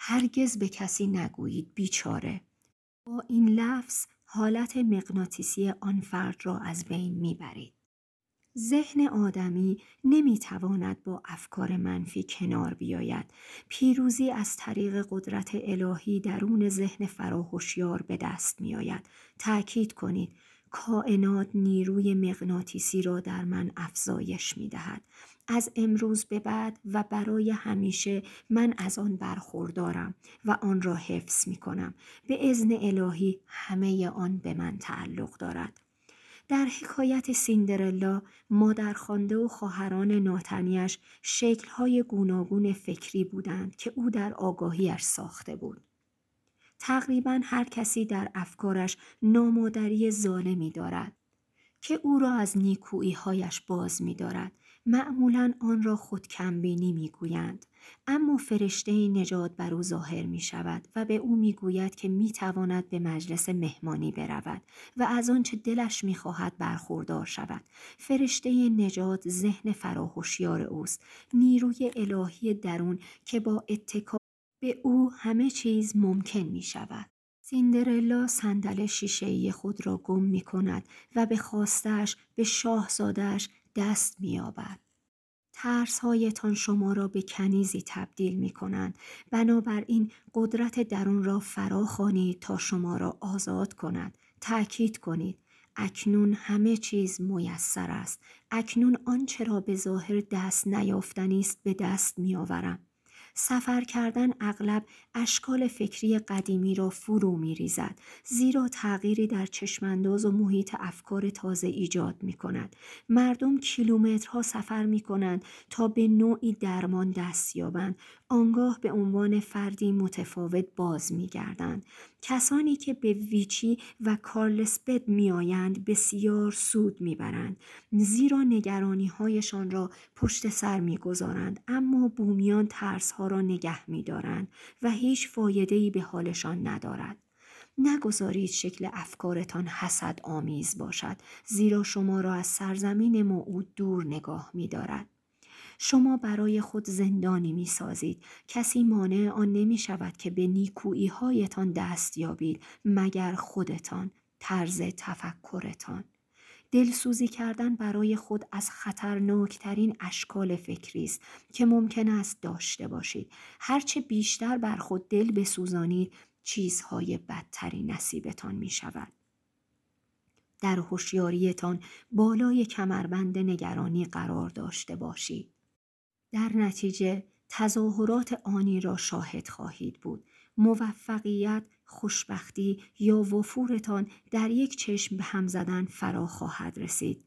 هرگز به کسی نگویید بیچاره. با این لفظ حالت مغناطیسی آن فرد را از بین می. ذهن آدمی نمی‌تواند با افکار منفی کنار بیاید. پیروزی از طریق قدرت الهی درون ذهن فراهوشیار به دست میآید. تأکید کنید کائنات نیروی مغناطیسی را در من افزایش می دهد. از امروز به بعد و برای همیشه من از آن برخوردارم و آن را حفظ می کنم. به ازن الهی همه آن به من تعلق دارد. در حکایت سیندرلا مادرخوانده و خواهران ناتنیش شکلهای گوناگون فکری بودند که او در آگاهیش ساخته بود. تقریبا هر کسی در افکارش نامادری ظالمی دارد که او را از نیکویی هایش باز می دارد. معمولا آن را خود کمبینی می گویند. اما فرشته نجات بر او ظاهر می شود و به او می گوید که می تواند به مجلس مهمانی برود و از آنچه دلش می خواهد برخوردار شود. فرشته نجات ذهن فراهوشیار اوست. نیروی الهی درون که با اتکا به او همه چیز ممکن می شود. سیندرلا صندل شیشهای خود را گم می کند و به خواستش به شاهزادش دست می آبد. ترس هایتان شما را به کنیزی تبدیل می کنند. بنابراین قدرت درون را فرا خوانید تا شما را آزاد کند. تأکید کنید. اکنون همه چیز میسر است. اکنون آنچه را به ظاهر دست نیافتنی است به دست می آورم. سفر کردن اغلب اشکال فکری قدیمی را فرو می ریزد زیرا تغییری در چشمانداز و محیط افکار تازه ایجاد می کند. مردم کیلومترها سفر می کنند تا به نوعی درمان دست یابند آنگاه به عنوان فردی متفاوت باز می گردند. کسانی که به ویچی و کارلسبد می آیند بسیار سود می برند. زیرا نگرانی هایشان را پشت سر می گذارند. اما بومیان ترس ها را نگه می دارند و هیچ فایده به حالشان ندارد. نگذارید شکل افکارتان حسد آمیز باشد زیرا شما را از سرزمین موعود دور نگاه می دارد. شما برای خود زندانی می سازید. کسی مانع آن نمی شود که به نیکویی هایتان دست یابید مگر خودتان طرز تفکرتان. دلسوزی کردن برای خود از خطرناکترین اشکال فکری است که ممکن است داشته باشید. هرچه بیشتر بر خود دل بسوزانید چیزهای بدتری نصیبتان می شود. در هوشیاریتان بالای کمربند نگرانی قرار داشته باشید. در نتیجه تظاهرات آنی را شاهد خواهید بود. موفقیت، خوشبختی یا وفورتان در یک چشم به هم زدن فرا خواهد رسید.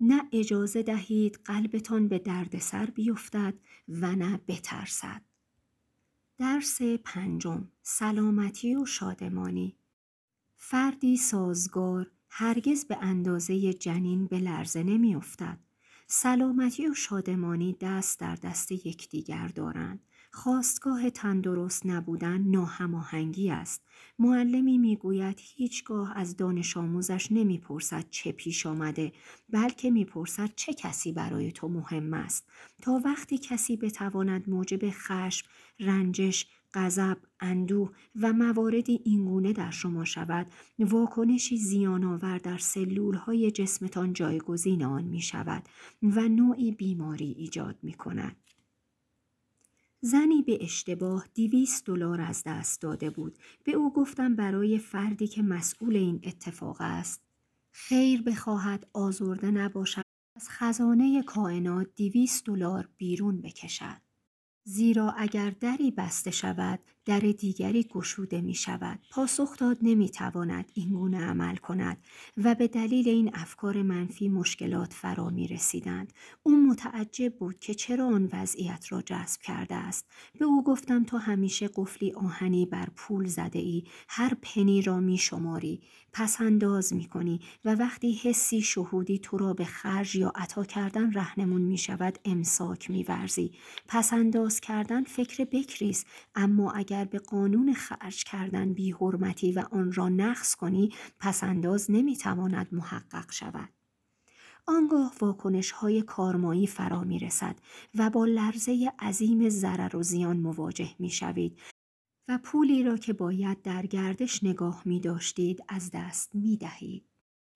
نه اجازه دهید قلبتان به دردسر بیفتد و نه بترسد. درس پنجم سلامتی و شادمانی فردی سازگار هرگز به اندازه جنین به لرزه نمی افتد. سلامتی و شادمانی دست در دست یکدیگر دارند خواستگاه تندرست نبودن ناهماهنگی است. معلمی می‌گوید هیچگاه از دانش آموزش نمی‌پرسد چه پیش آمده بلکه می‌پرسد چه کسی برای تو مهم است تا وقتی کسی بتواند موجب خشم، رنجش، غضب، اندوه و مواردی اینگونه در شما شود واکنشی زیانآور در سلول های جسمتان جایگزین آن می شود و نوعی بیماری ایجاد می کند. زنی به اشتباه دیویست دلار از دست داده بود. به او گفتم برای فردی که مسئول این اتفاق است. خیر بخواهد آزرده نباشد از خزانه کائنات دیویست دلار بیرون بکشد. زیرا اگر دری بسته شود در دیگری گشوده می شود. پاسخ داد نمی تواند این عمل کند و به دلیل این افکار منفی مشکلات فرا می رسیدند. او متعجب بود که چرا آن وضعیت را جذب کرده است. به او گفتم تو همیشه قفلی آهنی بر پول زده ای. هر پنی را می شماری. پس انداز می کنی و وقتی حسی شهودی تو را به خرج یا عطا کردن رهنمون می شود امساک می ورزی. پس انداز کردن فکر بکریست اما اگر به قانون خرج کردن بی حرمتی و آن را نقص کنی پس انداز نمی تواند محقق شود. آنگاه واکنش های کارمایی فرا می رسد و با لرزه عظیم ضرر و زیان مواجه می شوید و پولی را که باید در گردش نگاه می داشتید از دست می دهید.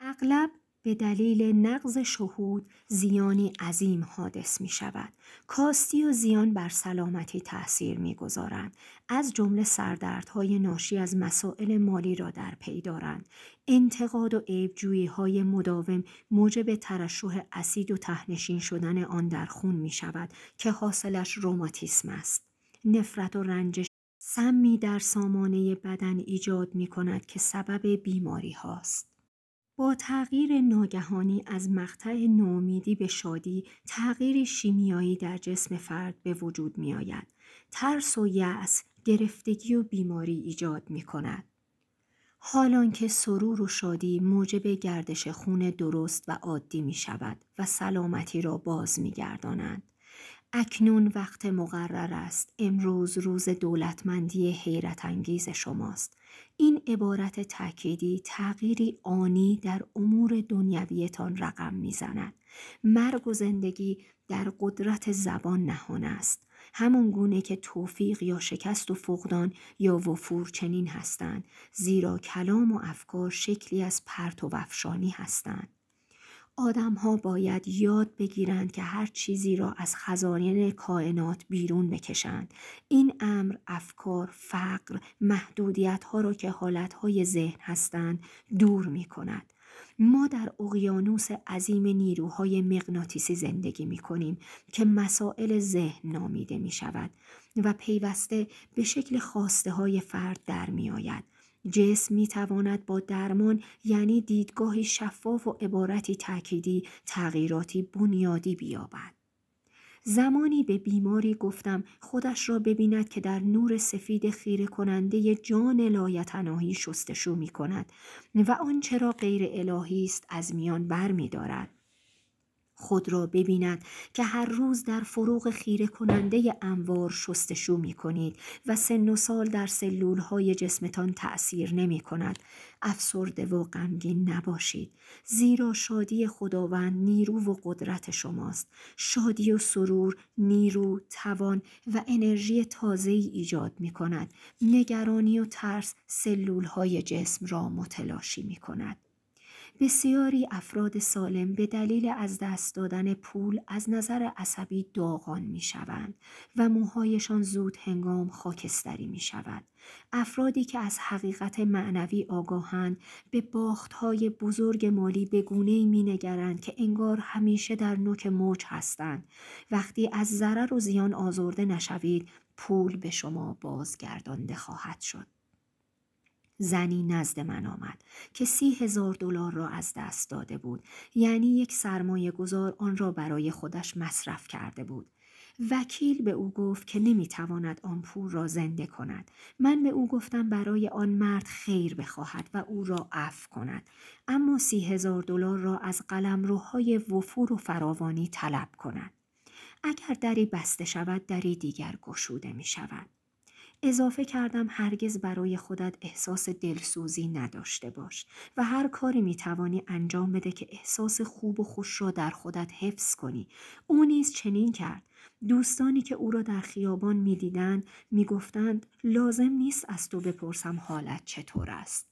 اغلب به دلیل نقض شهود زیانی عظیم حادث می شود. کاستی و زیان بر سلامتی تأثیر می گذارند. از جمله سردردهای ناشی از مسائل مالی را در پی دارند. انتقاد و عیبجویی های مداوم موجب ترشح اسید و تهنشین شدن آن در خون می شود که حاصلش روماتیسم است. نفرت و رنجش سمی در سامانه بدن ایجاد می کند که سبب بیماری هاست. با تغییر ناگهانی از مقطع نومیدی به شادی تغییر شیمیایی در جسم فرد به وجود می آید. ترس و یأس گرفتگی و بیماری ایجاد می کند. حالان که سرور و شادی موجب گردش خون درست و عادی می شود و سلامتی را باز می گردانند. اکنون وقت مقرر است امروز روز دولتمندی حیرت انگیز شماست این عبارت تأکیدی تغییری آنی در امور دنیویتان رقم می‌زند. مرگ و زندگی در قدرت زبان نهان است. همون گونه که توفیق یا شکست و فقدان یا وفور چنین هستند زیرا کلام و افکار شکلی از پرت و وفشانی هستند. آدم ها باید یاد بگیرند که هر چیزی را از خزانه کائنات بیرون بکشند. این امر افکار، فقر، محدودیت ها را که حالت های ذهن هستند دور می کند. ما در اقیانوس عظیم نیروهای مغناطیسی زندگی می کنیم که مسائل ذهن نامیده می شود و پیوسته به شکل خواسته های فرد در می آید. جسم می تواند با درمان یعنی دیدگاهی شفاف و عبارتی تأکیدی تغییراتی بنیادی بیابد. زمانی به بیماری گفتم خودش را ببیند که در نور سفید خیره کننده جان لایتناهی شستشو می کند و آنچه را غیر الهی است از میان بر می دارد. خود را ببیند که هر روز در فروغ خیره کننده انوار شستشو می کنید و سن و سال در سلول های جسمتان تأثیر نمی کند. افسرده و غمگین نباشید. زیرا شادی خداوند نیرو و قدرت شماست. شادی و سرور نیرو توان و انرژی تازه ای ایجاد می کند نگرانی و ترس سلول های جسم را متلاشی می کند بسیاری افراد سالم به دلیل از دست دادن پول از نظر عصبی داغان می شوند و موهایشان زود هنگام خاکستری می شود. افرادی که از حقیقت معنوی آگاهند به باختهای بزرگ مالی به گونه می نگرند که انگار همیشه در نوک موج هستند. وقتی از ضرر و زیان آزرده نشوید پول به شما بازگردانده خواهد شد. زنی نزد من آمد که سی هزار دلار را از دست داده بود. یعنی یک سرمایه گذار آن را برای خودش مصرف کرده بود. وکیل به او گفت که نمی‌تواند آن پول را زنده کند. من به او گفتم برای آن مرد خیر بخواهد و او را عفو کند. اما سی هزار دلار را از قلمروهای وفور و فراوانی طلب کند. اگر دری بسته شود دری دیگر گشوده می شود. اضافه کردم هرگز برای خودت احساس دلسوزی نداشته باش و هر کاری می توانی انجام بده که احساس خوب و خوش را در خودت حفظ کنی. او نیز چنین کرد. دوستانی که او را در خیابان می دیدن می گفتند لازم نیست از تو بپرسم حالت چطور است.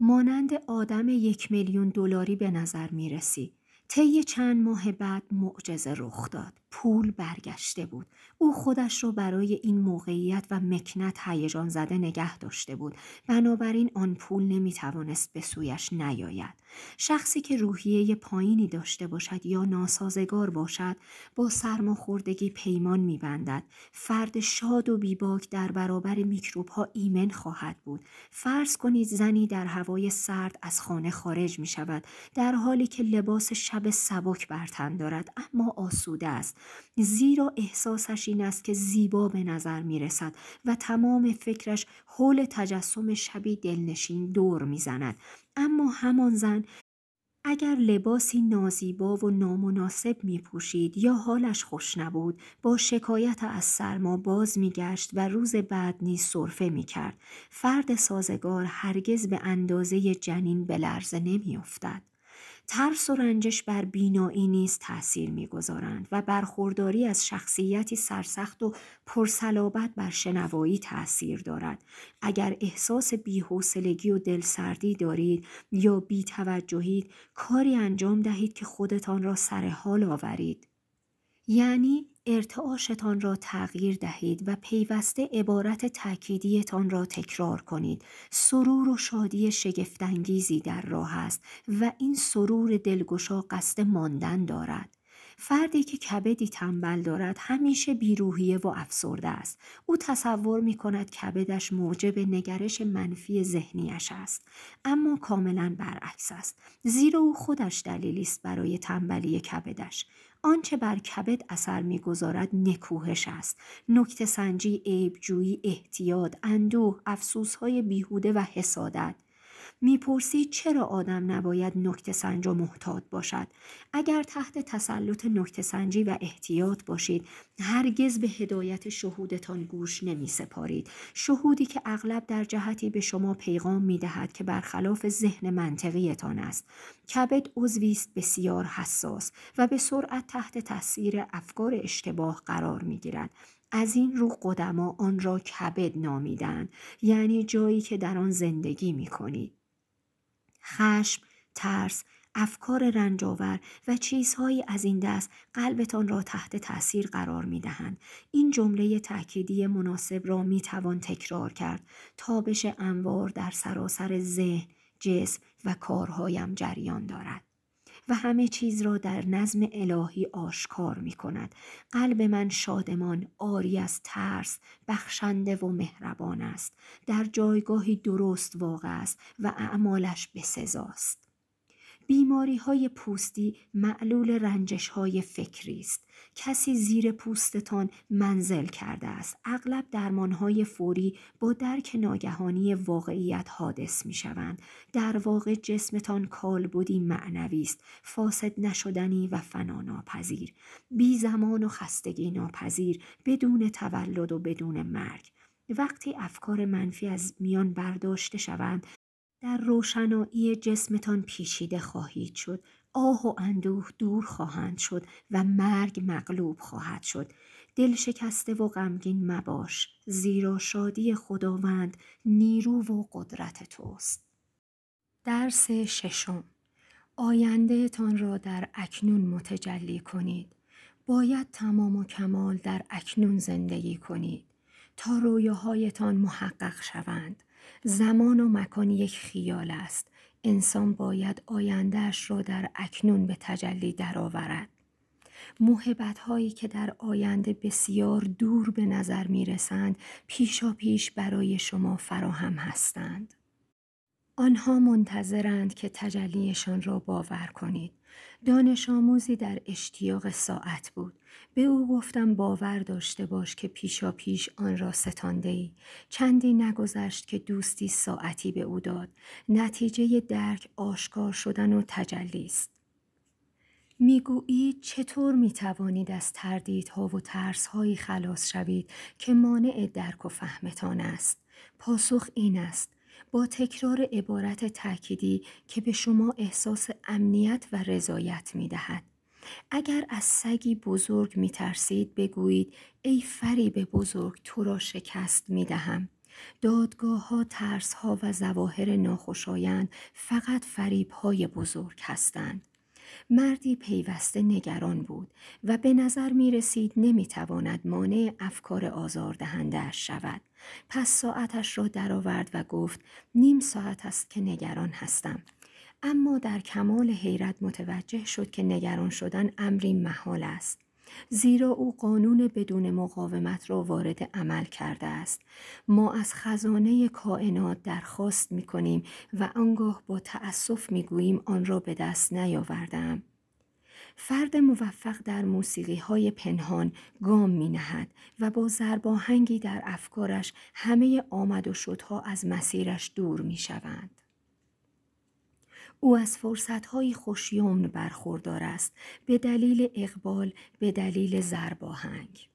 مانند آدم یک میلیون دلاری به نظر می رسی. طی چند ماه بعد معجزه رخ داد. پول برگشته بود. او خودش را برای این موقعیت و مکنت هیجان زده نگه داشته بود. بنابراین آن پول نمی توانست به سویش نیاید. شخصی که روحیه پایینی داشته باشد یا ناسازگار باشد با سرماخوردگی پیمان می بندد. فرد شاد و بیباک در برابر میکروب ها ایمن خواهد بود. فرض کنید زنی در هوای سرد از خانه خارج می شود در حالی که لباس شب سبک برتن دارد اما آسوده است. زیرا احساسش این است که زیبا به نظر می رسد و تمام فکرش حول تجسم شبی دلنشین دور می زند. اما همان زن اگر لباسی نازیبا و نامناسب می پوشید یا حالش خوش نبود با شکایت از سرما باز می گشت و روز بعد نیز صرفه می کرد. فرد سازگار هرگز به اندازه جنین به لرزه نمی افتد. ترس و رنجش بر بینایی نیز تأثیر می‌گذارند و برخورداری از شخصیتی سرسخت و پرسلابت بر شنوایی تأثیر دارد. اگر احساس بیحوصلگی و دلسردی دارید یا بیتوجهید کاری انجام دهید که خودتان را سر حال آورید. یعنی ارتعاشتان را تغییر دهید و پیوسته عبارت تأکیدیتان را تکرار کنید. سرور و شادی شگفتانگیزی در راه است و این سرور دلگشا قصد ماندن دارد. فردی که کبدی تنبل دارد همیشه بیروحیه و افسرده است. او تصور می کند کبدش موجب نگرش منفی ذهنیش است. اما کاملا برعکس است. زیرا او خودش دلیلی است برای تنبلی کبدش. آنچه بر کبد اثر می‌گذارد نکوهش است. نکته سنجی عیبجویی احتیاط اندوه افسوسهای بیهوده و حسادت. می‌پرسید چرا آدم نباید نکته سنج و محتاط باشد. اگر تحت تسلط نکته سنجی و احتیاط باشید هرگز به هدایت شهودتان گوش نمی سپارید شهودی که اغلب در جهتی به شما پیغام می دهد که برخلاف ذهن منطقیتان است. کبد عضوی است بسیار حساس و به سرعت تحت تاثیر افکار اشتباه قرار می گیرد از این رو قدما آن را کبد نامیدن یعنی جایی که در آن زندگی می کنید. خشم، ترس، افکار رنجاور و چیزهایی از این دست قلبتان را تحت تاثیر قرار می دهند. این جمله تأکیدی مناسب را می توان تکرار کرد. تابش انوار در سراسر ذهن، جسم و کارهایم جریان دارد. و همه چیز را در نظم الهی آشکار می کند. قلب من شادمان، آری از ترس، بخشنده و مهربان است. در جایگاهی درست واقع است و اعمالش بسزاست. بیماری های پوستی معلول رنجش های فکری است. کسی زیر پوستتان منزل کرده است. اغلب درمان های فوری با درک ناگهانی واقعیت حادث می شوند. در واقع جسمتان کالبدی معنوی است. فاسد نشدنی و فناناپذیر. بی زمان و خستگی ناپذیر بدون تولد و بدون مرگ. وقتی افکار منفی از میان برداشته شوند در روشنایی جسمتان پیچیده خواهید شد. آه و اندوه دور خواهند شد و مرگ مغلوب خواهد شد. دل شکسته و غمگین مباش زیرا شادی خداوند نیرو و قدرت توست. درس ششم. آینده تان را در اکنون متجلی کنید. باید تمام و کمال در اکنون زندگی کنید تا رویاهایتان محقق شوند. زمان و مکان یک خیال است انسان باید آیندهش را در اکنون به تجلی درآورد محبت هایی که در آینده بسیار دور به نظر می رسند پیشا پیش برای شما فراهم هستند. آنها منتظرند که تجلیشان را باور کنید. دانش آموزی در اشتیاق ساعت بود. به او گفتم باور داشته باش که پیشا پیش آن را ستانده ای. چندی نگذشت که دوستی ساعتی به او داد. نتیجه درک آشکار شدن و تجلی است. می‌گویید چطور می توانید از تردیدها و ترسهایی خلاص شوید که مانع درک و فهمتان است پاسخ این است با تکرار عبارت تأکیدی که به شما احساس امنیت و رضایت می دهد. اگر از سگی بزرگ می ترسید بگویید ای فریب بزرگ تو را شکست می دهم. دادگاه ها، ترس ها و زواهر ناخوشایند فقط فریب های بزرگ هستند. مردی پیوسته نگران بود و به نظر می رسید نمی تواند مانع افکار آزاردهنده شود. پس ساعتش را درآورد و گفت نیم ساعت است که نگران هستم. اما در کمال حیرت متوجه شد که نگران شدن امری محال است. زیرا او قانون بدون مقاومت را وارد عمل کرده است ما از خزانه کائنات درخواست می کنیم و آنگاه با تأسف می گوییم آن را به دست نیاوردم فرد موفق در موسیقی های پنهان گام می نهد و با زرباهنگی در افکارش همه آمد و شدها از مسیرش دور می شوند. او از فرصتهایی خوشیومن برخوردار است به دلیل اقبال به دلیل زرباهنگ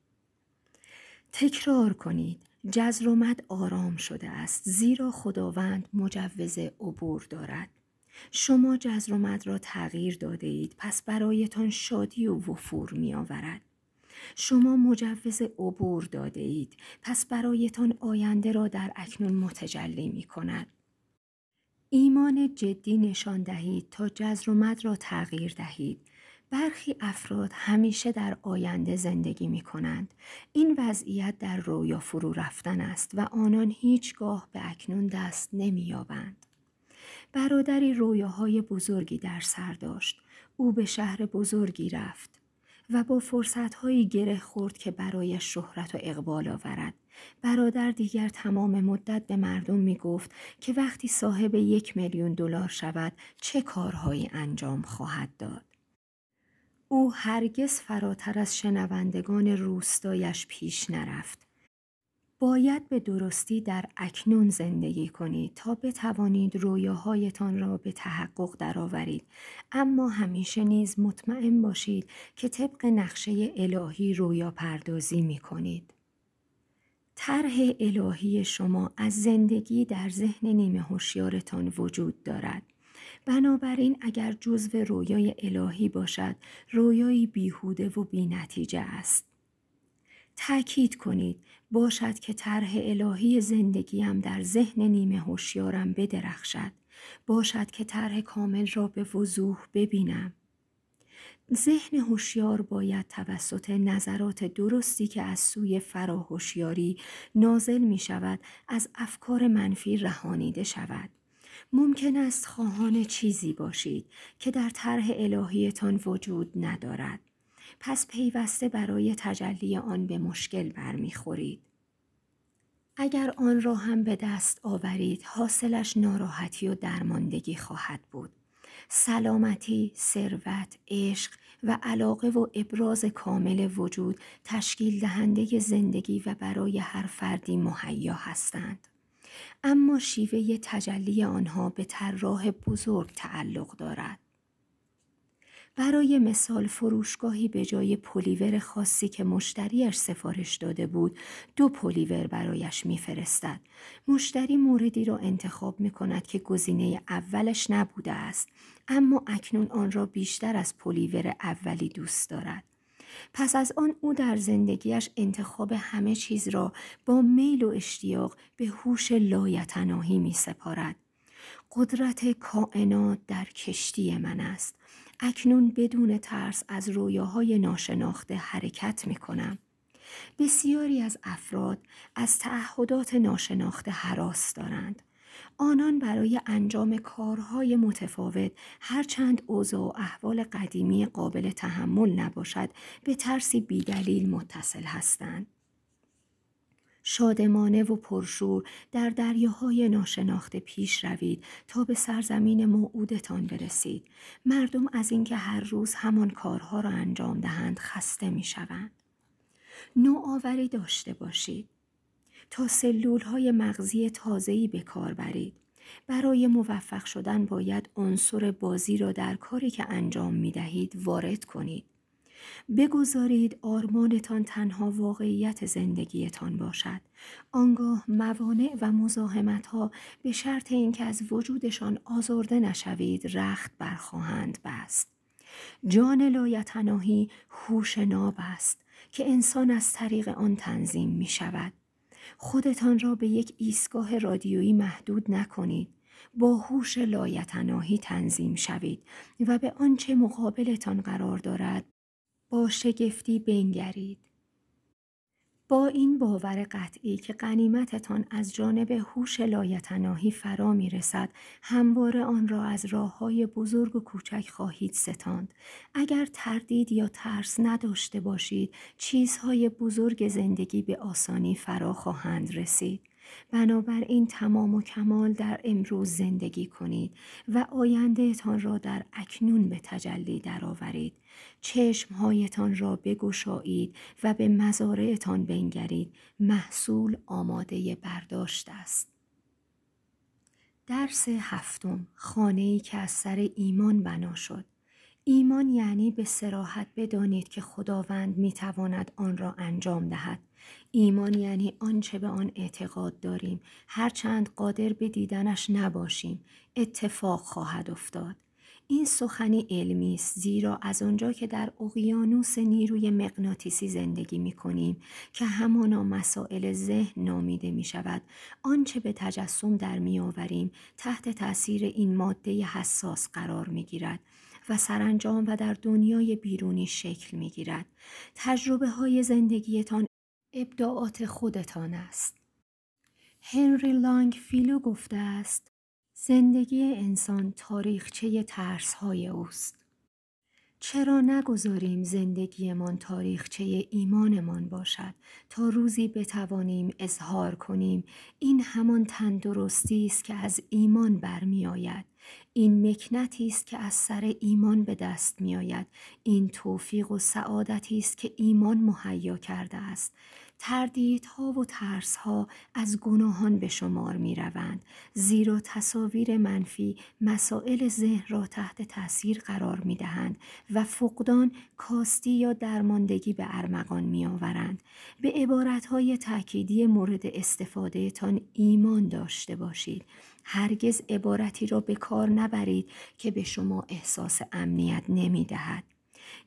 تکرار کنید جزر و مد آرام شده است زیرا خداوند مجوز عبور دارد شما جزر و مد را تغییر داده اید پس برایتان شادی و وفور می آورد. شما مجوز عبور داده اید پس برایتان آینده را در اکنون متجلی می کند. ایمان جدی نشان دهید تا جزر و مد را تغییر دهید. برخی افراد همیشه در آینده زندگی می کنند. این وضعیت در رویا فرو رفتن است و آنان هیچگاه به اکنون دست نمی یابند. برادری رویاهای بزرگی در سر داشت. او به شهر بزرگی رفت و با فرصتهایی گره خورد که برای شهرت و اقبال آورد. برادر دیگر تمام مدت به مردم می گفت که وقتی صاحب یک میلیون دلار شود چه کارهایی انجام خواهد داد. او هرگز فراتر از شنوندگان روستایش پیش نرفت. باید به درستی در اکنون زندگی کنید تا بتوانید رویاهایتان را به تحقق درآورید اما همیشه نیز مطمئن باشید که طبق نقشه الهی رویا پردازی می کنید. طرح الهی شما از زندگی در ذهن نیمه هوشیارتان وجود دارد. بنابراین اگر جزو رویای الهی باشد رویایی بیهوده و بینتیجه است. تأکید کنید باشد که طرح الهی زندگیم در ذهن نیمه هوشیارم بدرخشد باشد که طرح کامل را به وضوح ببینم ذهن هوشیار باید توسط نظرات درستی که از سوی فراهوشیاری نازل می شود از افکار منفی رهانیده شود ممکن است خواهان چیزی باشید که در طرح الهیتان وجود ندارد پس پیوسته برای تجلی آن به مشکل برمیخورید. اگر آن را هم به دست آورید حاصلش ناراحتی و درماندگی خواهد بود. سلامتی، ثروت، عشق و علاقه و ابراز کامل وجود تشکیل دهنده زندگی و برای هر فردی مهیا هستند. اما شیوه تجلی آنها به طراح بزرگ تعلق دارد. برای مثال فروشگاهی به جای پلیور خاصی که مشتریش سفارش داده بود دو پلیور برایش میفرستد. مشتری موردی را انتخاب می کند که گزینه اولش نبوده است اما اکنون آن را بیشتر از پلیور اولی دوست دارد. پس از آن او در زندگیش انتخاب همه چیز را با میل و اشتیاق به هوش لایتناهی می سپارد. قدرت کائنات در کشتی من است. اکنون بدون ترس از رویاهای ناشناخته حرکت می کنم. بسیاری از افراد از تعهدات ناشناخته حراس دارند. آنان برای انجام کارهای متفاوت هرچند اوضاع و احوال قدیمی قابل تحمل نباشد به ترسی بیدلیل متصل هستند. شادمانه و پرشور در دریاهای ناشناخته پیش روید تا به سرزمین موعودتان برسید مردم از اینکه هر روز همان کارها را انجام دهند خسته می شوند. نوآوری داشته باشید تا سلول های مغزی تازه‌ای به کار برید برای موفق شدن باید عنصر بازی را در کاری که انجام می دهید وارد کنید. بگذارید آرمانتان تنها واقعیت زندگیتان باشد. آنگاه موانع و مزاحمت ها به شرط اینکه از وجودشان آزرده نشوید رخت برخواهند بست. جان لایتناهی هوش ناب است که انسان از طریق آن تنظیم می شود. خودتان را به یک ایستگاه رادیویی محدود نکنید. با هوش لایتناهی تنظیم شوید و به آنچه مقابلتان قرار دارد با شگفتی بنگرید. با این باور قطعی که قنیمتتان از جانب هوش لایتناهی فرا می رسد همواره آن را از راه های بزرگ و کوچک خواهید ستاند. اگر تردید یا ترس نداشته باشید چیزهای بزرگ زندگی به آسانی فرا خواهند رسید. بنابراین تمام و کمال در امروز زندگی کنید و آیندهتان را در اکنون به تجلی درآورید. چشمهایتان را بگشایید و به مزارعتان بنگرید. محصول آماده برداشت است. درس هفتم. خانه‌ای که از سر ایمان بنا شد. ایمان یعنی به سراحت بدانید که خداوند می‌تواند آن را انجام دهد. ایمان یعنی آنچه به آن اعتقاد داریم. هرچند قادر به دیدنش نباشیم. اتفاق خواهد افتاد. این سخنی علمی است زیرا از آنجا که در اقیانوس نیروی مغناطیسی زندگی می کنیم که همانا مسائل ذهن نامیده می شود آنچه به تجسم در می آوریم تحت تاثیر این ماده حساس قرار می گیرد و سرانجام و در دنیای بیرونی شکل می گیرد. تجربه های زندگیتان ابداعات خودتان است. هنری لانگ فیلو گفته است زندگی انسان تاریخچه ترس های اوست. چرا نگذاریم زندگیمان تاریخچه ایمانمان باشد؟ تا روزی بتوانیم اظهار کنیم این همان تندرستی است که از ایمان برمیآید. این مکنتی است که از سر ایمان به دست میآید. این توفیق و سعادتی است که ایمان مهیا کرده است. تردیدها و ترسها از گناهان به شمار می روند زیرا تصاویر منفی مسائل ذهن را تحت تاثیر قرار می دهند و فقدان کاستی یا درماندگی به ارمغان می آورند. به عبارتهای تأکیدی مورد استفاده تان ایمان داشته باشید. هرگز عبارتی را به کار نبرید که به شما احساس امنیت نمی دهد.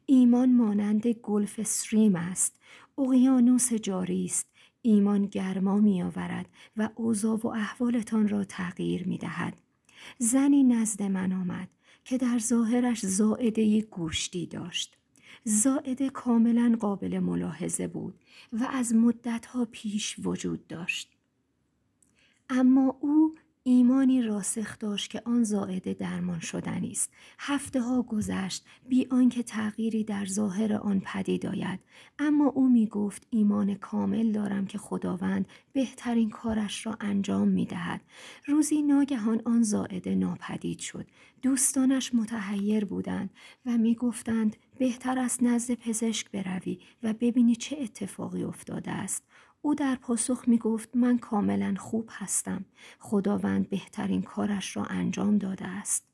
ایمان مانند گلف استریم است اقیانوس جاری است ایمان گرما می آورد و اوضاع و احوالتان را تغییر می دهد. زنی نزد من آمد که در ظاهرش زائده گوشتی داشت. زائده کاملا قابل ملاحظه بود و از مدتها پیش وجود داشت. اما او ایمانی راسخ داشت که آن زائده درمان شدنی است. هفته ها گذشت بی آنکه تغییری در ظاهر آن پدید آید. اما او می گفت ایمان کامل دارم که خداوند بهترین کارش را انجام می دهد روزی ناگهان آن زائده ناپدید شد. دوستانش متحیر بودند و می گفتند بهتر است نزد پزشک بروی و ببینی چه اتفاقی افتاده است. او در پاسخ می گفت من کاملا خوب هستم. خداوند بهترین کارش را انجام داده است.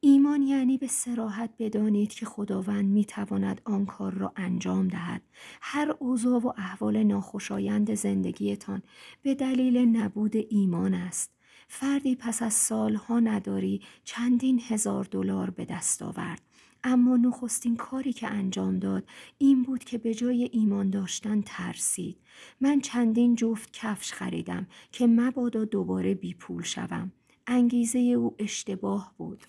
ایمان یعنی به سراحت بدانید که خداوند می تواند آن کار را انجام دهد. هر اوضاع و احوال ناخوشایند زندگیتان به دلیل نبود ایمان است. فردی پس از سالها نداری چندین هزار دلار به دست آورد. اما نخستین کاری که انجام داد این بود که به جای ایمان داشتن ترسید. من چندین جفت کفش خریدم که مبادا دوباره بی پول شوم. انگیزه او اشتباه بود.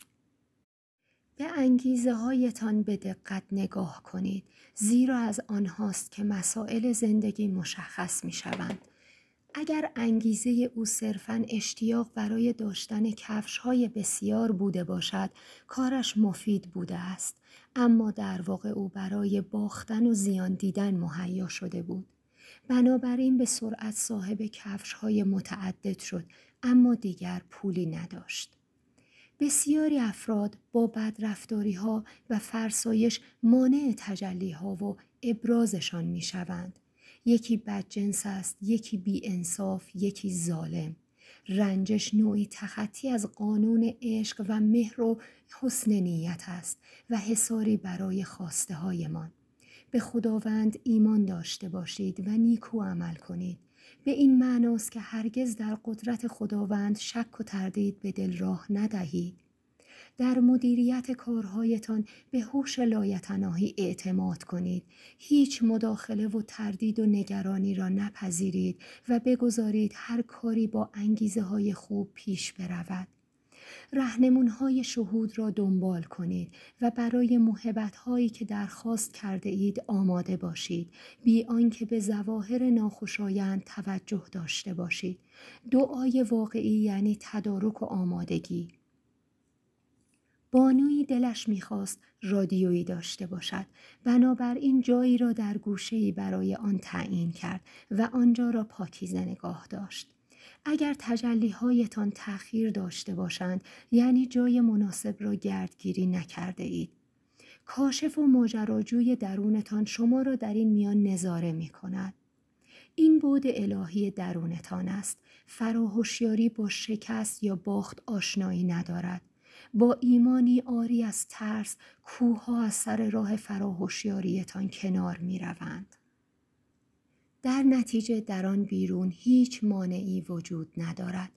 به انگیزه هایتان به دقت نگاه کنید زیرا از آنهاست که مسائل زندگی مشخص می شوند. اگر انگیزه او صرفا اشتیاق برای داشتن کفش های بسیار بوده باشد کارش مفید بوده است. اما در واقع او برای باختن و زیان دیدن مهیا شده بود. بنابراین به سرعت صاحب کفش های متعدد شد اما دیگر پولی نداشت. بسیاری افراد با بدرفتاری ها و فرسایش مانع تجلی ها و ابرازشان می شوند. یکی بدجنس است یکی بی انصاف یکی ظالم رنجش نوعی تخطی از قانون عشق و مهر و حسن نیت است و حساری برای خواسته هایمان. به خداوند ایمان داشته باشید و نیکو عمل کنید. به این معناست که هرگز در قدرت خداوند شک و تردید به دل راه ندهید. در مدیریت کارهایتان به هوش لایتناهی اعتماد کنید. هیچ مداخله و تردید و نگرانی را نپذیرید و بگذارید هر کاری با انگیزه های خوب پیش برود. رهنمون های شهود را دنبال کنید و برای محبت هایی که درخواست کرده اید آماده باشید بی آنکه به ظواهر ناخوشایند توجه داشته باشید دعای واقعی یعنی تدارک و آمادگی بانوی دلش می‌خواست رادیویی داشته باشد بنابراین جایی را در گوشهای برای آن تعیین کرد و آنجا را پاکیزه نگاه داشت اگر تجلیهایتان تأخیر داشته باشند یعنی جای مناسب را گردگیری نکرده اید. کاشف و ماجراجوی درونتان شما را در این میان نظاره می کند. این بود الهی درونتان است. فراهوشیاری با شکست یا باخت آشنایی ندارد. با ایمانی آری از ترس کوه از سر راه فراهوشیاریتان کنار می روند. در نتیجه در آن بیرون هیچ مانعی وجود ندارد.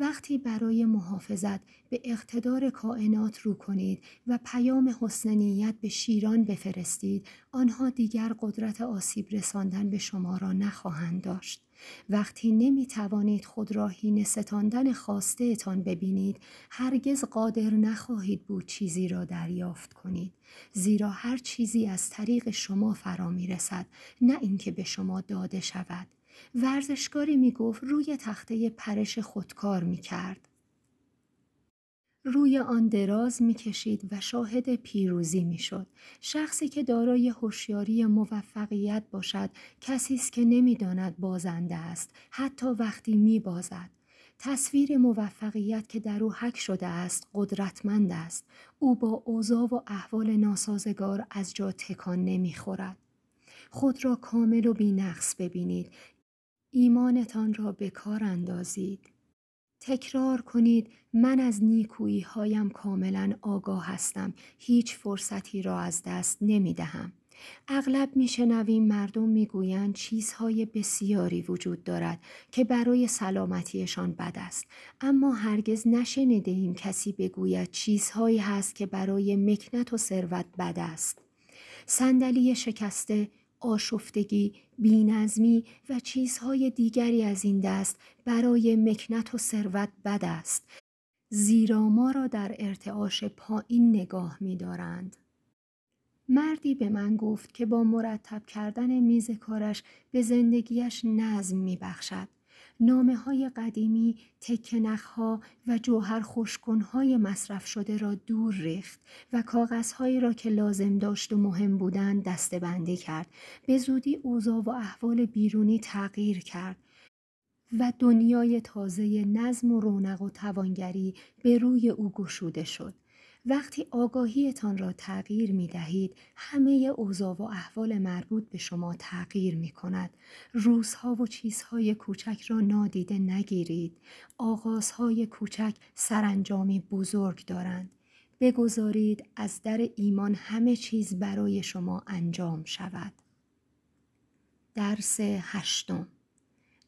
وقتی برای محافظت به اقتدار کائنات رو کنید و پیام حسن به شیران بفرستید آنها دیگر قدرت آسیب رساندن به شما را نخواهند داشت وقتی نمی توانید خود را هین ستاندن خواسته اتان ببینید هرگز قادر نخواهید بود چیزی را دریافت کنید زیرا هر چیزی از طریق شما فرا می رسد نه اینکه به شما داده شود ورزشکاری می گفت روی تخته پرش خودکار می کرد. روی آن دراز می‌کشید و شاهد پیروزی می‌شد. شخصی که دارای هوشیاری موفقیت باشد کسی است که نمی‌داند بازنده است حتی وقتی میبازد. تصویر موفقیت که در او حک شده است قدرتمند است. او با اوضاع و احوال ناسازگار از جا تکان نمی‌خورد. خود را کامل و بینقص ببینید. ایمانتان را به کار اندازید. تکرار کنید من از نیکویی هایم کاملا آگاه هستم. هیچ فرصتی را از دست نمی دهم. اغلب میشنویم مردم می‌گویند چیزهای بسیاری وجود دارد که برای سلامتیشان بد است. اما هرگز نشنیده ایم کسی بگوید چیزهایی هست که برای مکنت و ثروت بد است. صندلی شکسته آشفتگی، بینظمی و چیزهای دیگری از این دست برای مکنت و ثروت بد است زیرا ما را در ارتعاش پایین نگاه می دارند. مردی به من گفت که با مرتب کردن میز کارش به زندگیش نظم می بخشد. نامه های قدیمی، تکنخها و جوهر های مصرف شده را دور ریخت و کاغذهایی را که لازم داشت و مهم بودند دستبندی کرد. به زودی اوضاع و احوال بیرونی تغییر کرد. و دنیای تازه نظم و رونق و توانگری به روی او گشوده شد. وقتی آگاهیتان را تغییر می دهید همه اوضاع و احوال مربوط به شما تغییر می کند. روزها و چیزهای کوچک را نادیده نگیرید. آغازهای کوچک سرانجامی بزرگ دارند. بگذارید از در ایمان همه چیز برای شما انجام شود. درس هشتم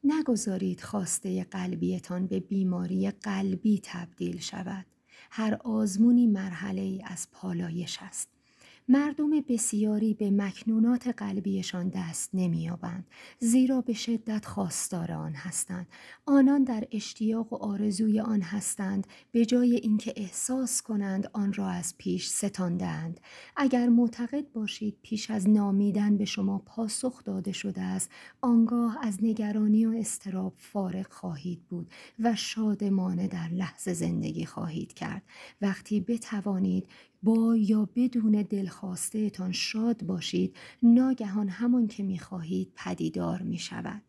نگذارید خواسته قلبیتان به بیماری قلبی تبدیل شود. هر آزمونی مرحله ای از پالایش است. مردم بسیاری به مکنونات قلبیشان دست نمییابند زیرا به شدت خواستار آن هستند. آنان در اشتیاق و آرزوی آن هستند به جای اینکه احساس کنند آن را از پیش ستاندند اگر معتقد باشید پیش از نامیدن به شما پاسخ داده شده است آنگاه از نگرانی و استراب فارغ خواهید بود و شادمانه در لحظه زندگی خواهید کرد. وقتی بتوانید با یا بدون دلخواستهتان شاد باشید ناگهان همان که می‌خواهید پدیدار می شود.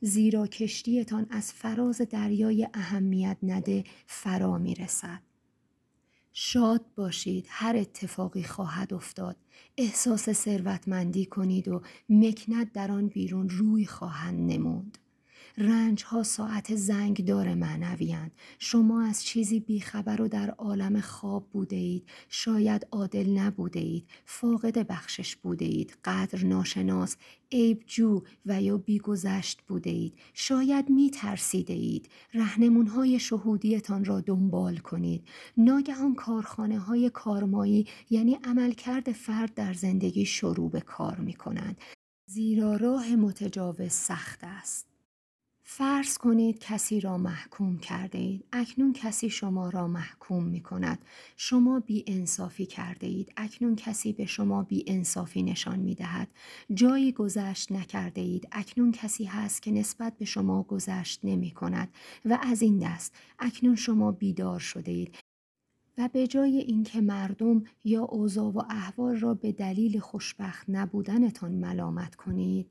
زیرا کشتیتان از فراز دریای اهمیت نده فرا می رسد. شاد باشید هر اتفاقی خواهد افتاد احساس ثروتمندی کنید و مکنت در آن بیرون روی خواهند نموند رنج ها ساعت زنگ دار معنویند شما از چیزی بیخبر و در عالم خواب بوده اید شاید عادل نبوده اید فاقد بخشش بوده اید قدر ناشناس عیب جو و یا بیگذشت بوده اید شاید می ترسیده اید رهنمون های شهودیتان را دنبال کنید. ناگهان کارخانه های کارمایی یعنی عملکرد فرد در زندگی شروع به کار می کنند زیرا راه متجاوز سخت است. فرض کنید کسی را محکوم کرده اید. اکنون کسی شما را محکوم می کند. شما بی انصافی کرده اید. اکنون کسی به شما بی انصافی نشان می دهد. جایی گذشت نکرده اید. اکنون کسی هست که نسبت به شما گذشت نمی کند. و از این دست اکنون شما بیدار شده اید. و به جای اینکه مردم یا اوضاع و احوال را به دلیل خوشبخت نبودنتان ملامت کنید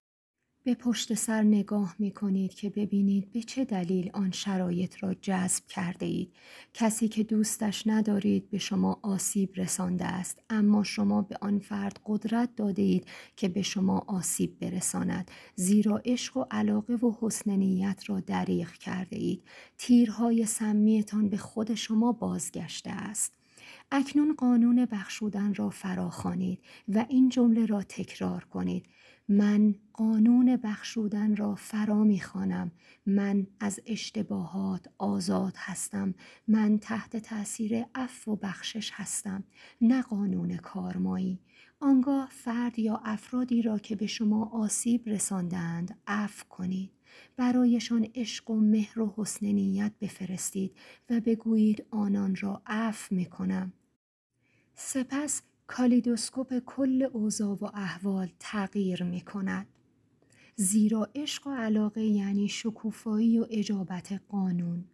به پشت سر نگاه می کنید که ببینید به چه دلیل آن شرایط را جذب کرده اید. کسی که دوستش ندارید به شما آسیب رسانده است اما شما به آن فرد قدرت داده اید که به شما آسیب برساند زیرا عشق و علاقه و حسن نیت را دریغ کرده اید. تیرهای سمیتان به خود شما بازگشته است. اکنون قانون بخشودن را فراخوانید و این جمله را تکرار کنید من قانون بخشودن را فرا می‌خوانم من از اشتباهات آزاد هستم. من تحت تاثیر عفو و بخشش هستم. نه قانون کارمایی. آنگاه فرد یا افرادی را که به شما آسیب رساندند عفو کنید. برایشان عشق و مهر و حسن نیت بفرستید و بگویید آنان را عفو می‌کنم سپس کالیدوسکوپ کل اوضاع و احوال تغییر می کند. زیرا عشق و علاقه یعنی شکوفایی و اجابت قانون.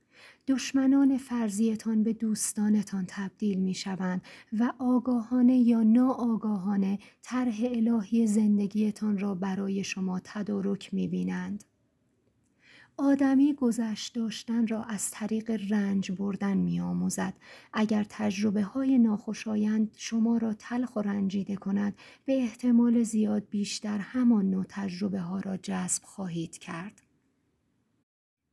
دشمنان فرضیتان به دوستانتان تبدیل می شوند و آگاهانه یا ناآگاهانه طرح الهی زندگیتان را برای شما تدارک می بینند. آدمی گذشت داشتن را از طریق رنج بردن می آموزد. اگر تجربه های ناخوشایند شما را تلخ و رنجیده کند به احتمال زیاد بیشتر همان نوع تجربه ها را جذب خواهید کرد.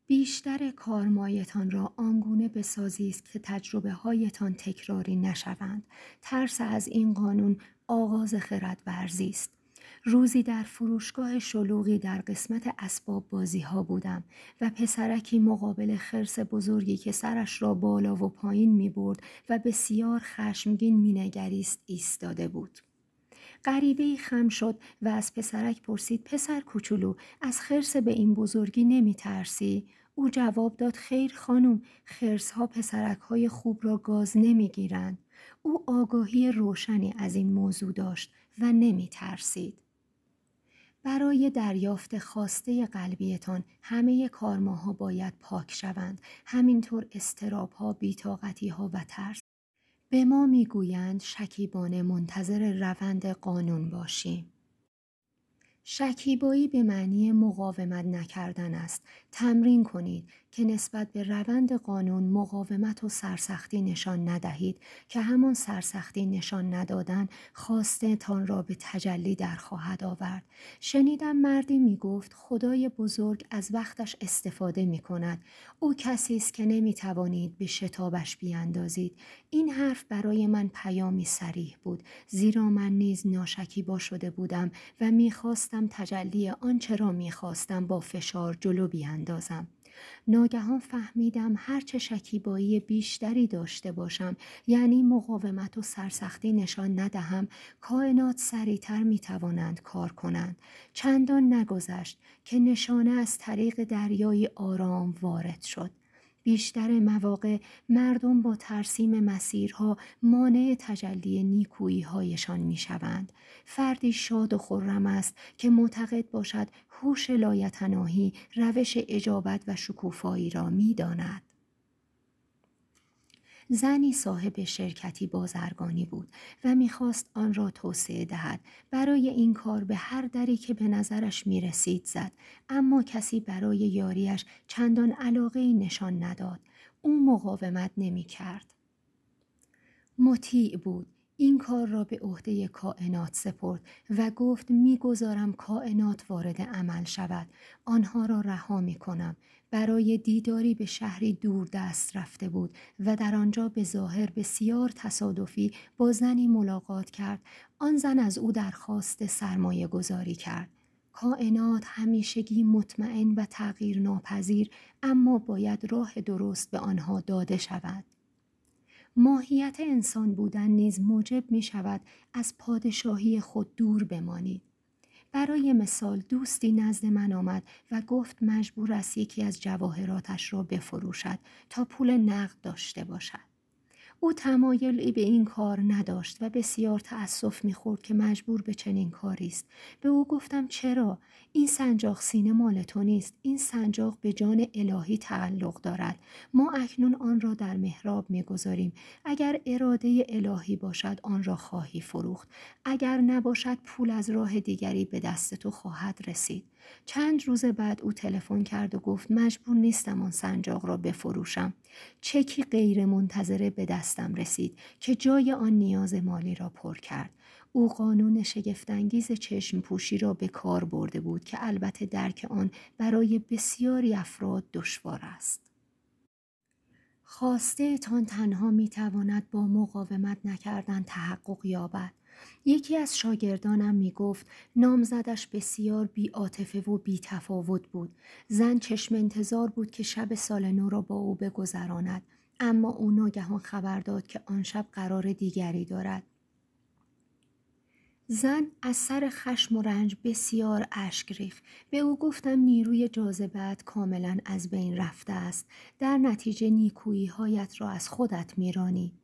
بیشتر کارمایتان را آنگونه بسازید که تجربه هایتان تکراری نشوند. ترس از این قانون آغاز خرد است. روزی در فروشگاه شلوغی در قسمت اسباب بازی ها بودم و پسرکی مقابل خرس بزرگی که سرش را بالا و پایین می برد و بسیار خشمگین می نگریست ایستاده بود. غریبه خم شد و از پسرک پرسید پسر کوچولو از خرس به این بزرگی نمی ترسی؟ او جواب داد خیر خانم خرس ها پسرک های خوب را گاز نمی گیرند. او آگاهی روشنی از این موضوع داشت و نمی ترسید. برای دریافت خواسته قلبیتان همه کارماها باید پاک شوند. همینطور استراب ها بیتاقتی ها و ترس. به ما می‌گویند شکیبانه منتظر روند قانون باشیم. شکیبایی به معنی مقاومت نکردن است. تمرین کنید. که نسبت به روند قانون مقاومت و سرسختی نشان ندهید که همان سرسختی نشان ندادن خواسته تان را به تجلی در خواهد آورد. شنیدم مردی می گفت خدای بزرگ از وقتش استفاده می کند او کسی است که نمی توانید به شتابش بیاندازید. این حرف برای من پیامی سریح بود زیرا من نیز ناشکیبا شده بودم و می‌خواستم تجلی آنچه را می‌خواستم با فشار جلو بیاندازم. ناگهان فهمیدم هرچه شکیبایی بیشتری داشته باشم. یعنی مقاومت و سرسختی نشان ندهم. کائنات سریعتر می توانند کار کنند. چندان نگذشت که نشانه از طریق دریای آرام وارد شد. بیشتر مواقع مردم با ترسیم مسیرها مانع تجلی نیکویی هایشان می شوند. فردی شاد و خرم است که معتقد باشد هوش لایتناهی روش اجابت و شکوفایی را می داند. زنی صاحب شرکتی بازرگانی بود و می‌خواست آن را توسعه دهد. برای این کار به هر دری که به نظرش می‌رسید زد اما کسی برای یاریش چندان علاقه نشان نداد. او مقاومت نمی کرد. مطیع بود. این کار را به عهده کائنات سپرد و گفت می‌گذارم کائنات وارد عمل شود. آنها را رها می کنم برای دیداری به شهری دور دست رفته بود و در آنجا به ظاهر بسیار تصادفی با زنی ملاقات کرد. آن زن از او درخواست سرمایه گذاری کرد. کائنات همیشگی مطمئن و تغییر ناپذیر اما باید راه درست به آنها داده شود. ماهیت انسان بودن نیز موجب می شود از پادشاهی خود دور بمانید. برای مثال دوستی نزد من آمد و گفت مجبور است یکی از جواهراتش را بفروشد تا پول نقد داشته باشد. او تمایلی به این کار نداشت و بسیار تأسف می‌خورد که مجبور به چنین کاری است. به او گفتم چرا؟ این سنجاق سینه مال تو نیست. این سنجاق به جان الهی تعلق دارد. ما اکنون آن را در محراب می‌گذاریم. اگر اراده الهی باشد آن را خواهی فروخت. اگر نباشد پول از راه دیگری به دست تو خواهد رسید. چند روز بعد او تلفن کرد و گفت مجبور نیستم آن سنجاق را بفروشم چکی غیر منتظره به دستم رسید که جای آن نیاز مالی را پر کرد او قانون شگفتانگیز چشم پوشی را به کار برده بود که البته درک آن برای بسیاری افراد دشوار است. خواسته تان تنها می تواند با مقاومت نکردن تحقق یابد. یکی از شاگردانم می گفت نامزدش بسیار بی آتفه و بی تفاوت بود. زن چشم انتظار بود که شب سال نو را با او بگذراند. اما او ناگهان خبر داد که آن شب قرار دیگری دارد. زن از سر خشم و رنج بسیار اشک ریخت به او گفتم نیروی جاذبت کاملا از بین رفته است در نتیجه نیکویی هایت را از خودت میرانی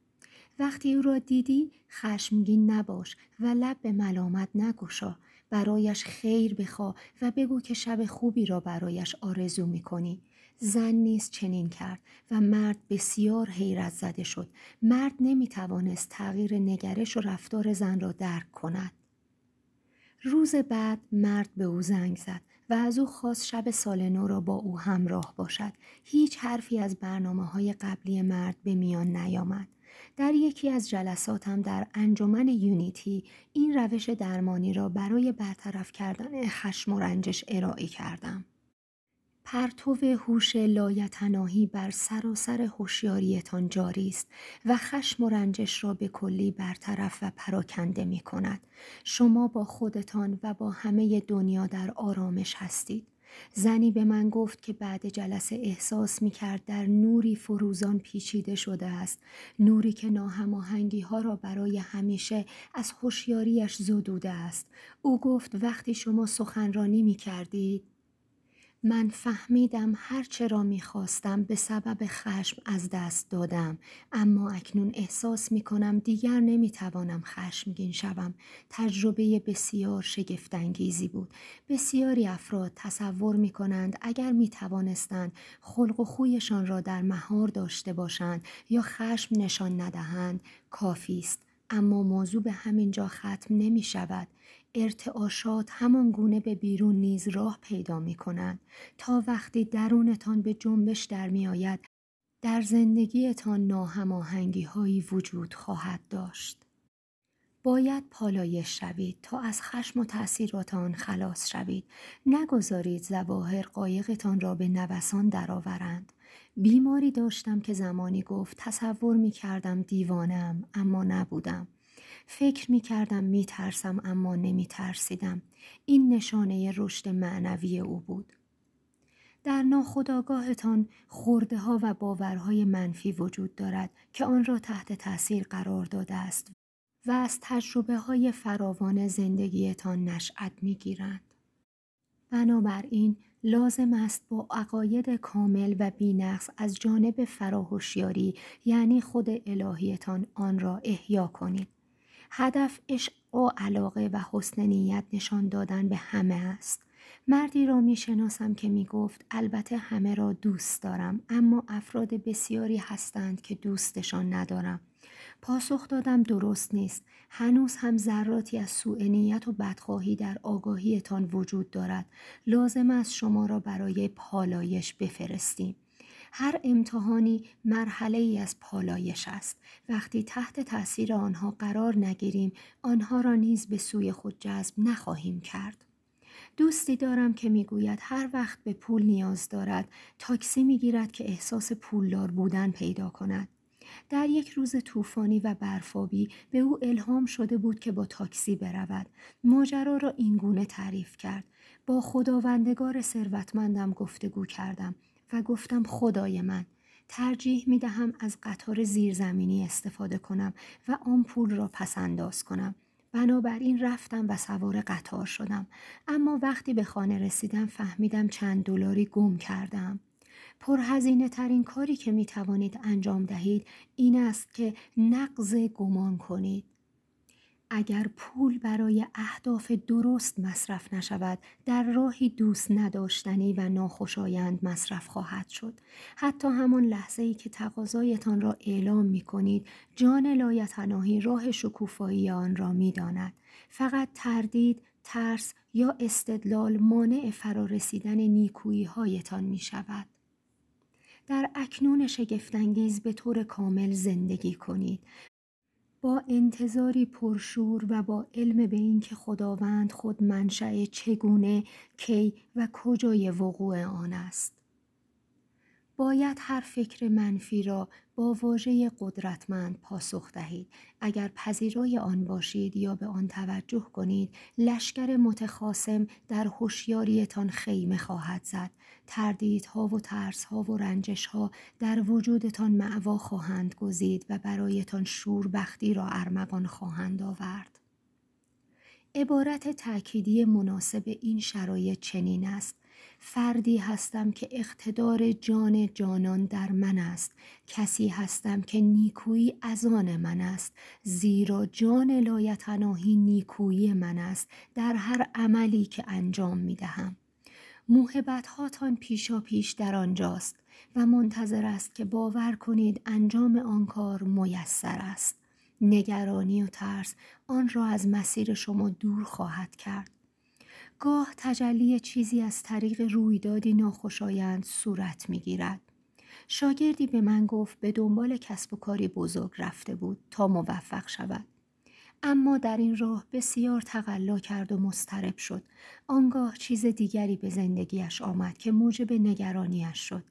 وقتی او را دیدی خشمگین نباش و لب به ملامت نگشا. برایش خیر بخوا و بگو که شب خوبی را برایش آرزو می‌کنی. زن نیز چنین کرد و مرد بسیار حیرت زده شد. مرد نمی‌توانست تغییر نگرش و رفتار زن را درک کند. روز بعد مرد به او زنگ زد و از او خواست شب سال نو را با او همراه باشد. هیچ حرفی از برنامه های قبلی مرد به میان نیامد. در یکی از جلساتم در انجمن یونیتی این روش درمانی را برای برطرف کردن خشم و رنجش ارائه کردم. پرتو هوش لایتناهی بر سراسر هوشیاریتان جاری است و خشم و رنجش را به کلی برطرف و پراکنده می کند. شما با خودتان و با همه دنیا در آرامش هستید. زنی به من گفت که بعد جلسه احساس می کرد در نوری فروزان پیچیده شده است. نوری که ناهماهنگی ها را برای همیشه از هوشیاریش زدوده است. او گفت وقتی شما سخنرانی می کردید من فهمیدم هرچه را می‌خواستم به سبب خشم از دست دادم اما اکنون احساس می کنم دیگر نمی توانم خشمگین شوم. تجربه بسیار شگفتانگیزی بود. بسیاری افراد تصور می کنند اگر می توانستند خلق و خویشان را در مهار داشته باشند یا خشم نشان ندهند کافی است. اما موضوع به همین جا ختم نمی شود ارتعاشات همان گونه به بیرون نیز راه پیدا می کنند تا وقتی درونتان به جنبش در می آید در زندگیتان ناهماهنگی هایی وجود خواهد داشت. باید پالایش شوید تا از خشم و تأثیرات خلاص شوید. نگذارید زواهر قایقتان را به نوسان درآورند. بیماری داشتم که زمانی گفت تصور می کردم دیوانم اما نبودم. فکر می کردم می ترسم اما نمی ترسیدم. این نشانه رشد معنوی او بود. در ناخودآگاهتان خورده ها و باورهای منفی وجود دارد که آن را تحت تاثیر قرار داده است و از تجربه های فراوان زندگیتان نشأت می گیرند. بنابراین لازم است با عقاید کامل و بینقص از جانب فراهوشیاری یعنی خود الهیتان آن را احیا کنید. هدف عشق و علاقه و حسن نیت نشان دادن به همه است. مردی را می شناسم که می گفت البته همه را دوست دارم اما افراد بسیاری هستند که دوستشان ندارم. پاسخ دادم درست نیست. هنوز هم ذراتی از سوء نیت و بدخواهی در آگاهیتان وجود دارد. لازم است شما را برای پالایش بفرستیم. هر امتحانی مرحله ای از پالایش است. وقتی تحت تاثیر آنها قرار نگیریم آنها را نیز به سوی خود جذب نخواهیم کرد. دوستی دارم که می‌گوید هر وقت به پول نیاز دارد تاکسی می‌گیرد که احساس پولدار بودن پیدا کند. در یک روز طوفانی و برفابی به او الهام شده بود که با تاکسی برود. ماجرا را اینگونه تعریف کرد. با خداوندگار ثروتمندم گفتگو کردم. و گفتم خدای من ترجیح می دهم از قطار زیرزمینی استفاده کنم و آن پول را پس انداز کنم. بنابراین رفتم و سوار قطار شدم. اما وقتی به خانه رسیدم فهمیدم چند دلاری گم کردم. پرهزینه ترین کاری که می توانید انجام دهید این است که نقض گمان کنید. اگر پول برای اهداف درست مصرف نشود در راهی دوست نداشتنی و ناخوشایند مصرف خواهد شد حتی همان لحظه ای که تقاضایتان را اعلام می کنید جان لایتناهی راه شکوفایی آن را می داند. فقط تردید ترس یا استدلال مانع فرارسیدن نیکویی هایتان می شود. در اکنون شگفتانگیز به طور کامل زندگی کنید با انتظاری پرشور و با علم به اینکه خداوند خود منشأ چگونه کی و کجای وقوع آن است. باید هر فکر منفی را با واژه قدرتمند پاسخ دهید. اگر پذیرای آن باشید یا به آن توجه کنید لشکر متخاسم در هوشیاریتان خیمه خواهد زد. تردیدها و ترسها و رنجشها در وجودتان معوا خواهند گزید و برایتان شوربختی را ارمغان خواهند آورد. عبارت تأکیدی مناسب این شرایط چنین است. فردی هستم که اقتدار جان جانان در من است. کسی هستم که نیکویی از آن من است. زیرا جان لایتناهی نیکویی من است. در هر عملی که انجام می دهم. موهبت هاتان پیشا پیش در آنجاست و منتظر است که باور کنید انجام آن کار میسر است. نگرانی و ترس آن را از مسیر شما دور خواهد کرد. گاه تجلی چیزی از طریق رویدادی ناخوشایند صورت می گیرد. شاگردی به من گفت به دنبال کسب و کاری بزرگ رفته بود تا موفق شود. اما در این راه بسیار تقلا کرد و مسترب شد. آنگاه چیز دیگری به زندگیش آمد که موجب نگرانیش شد.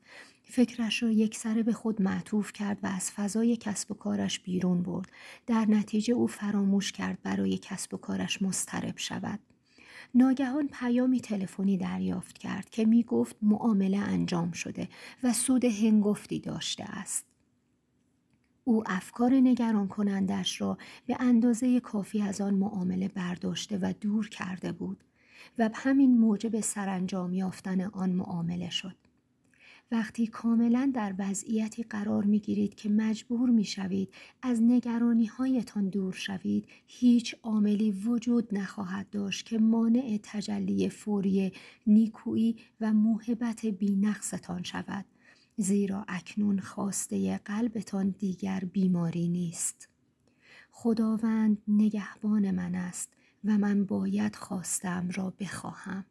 فکرش را یک سره به خود معطوف کرد و از فضای کسب و کارش بیرون برد. در نتیجه او فراموش کرد برای کسب و کارش مسترب شود. ناگهان پیامی تلفنی دریافت کرد که می گفت معامله انجام شده و سود هنگفتی داشته است. او افکار نگران کنندش را به اندازه کافی از آن معامله برداشته و دور کرده بود و همین موجب سرانجام یافتن آن معامله شد. وقتی کاملا در وضعیتی قرار می گیرید که مجبور می شوید از نگرانی هایتان دور شوید هیچ عاملی وجود نخواهد داشت که مانع تجلی فوری نیکویی و موهبت بینقصتان شود. زیرا اکنون خواسته قلبتان دیگر بیماری نیست. خداوند نگهبان من است و من باید خواستم را بخواهم.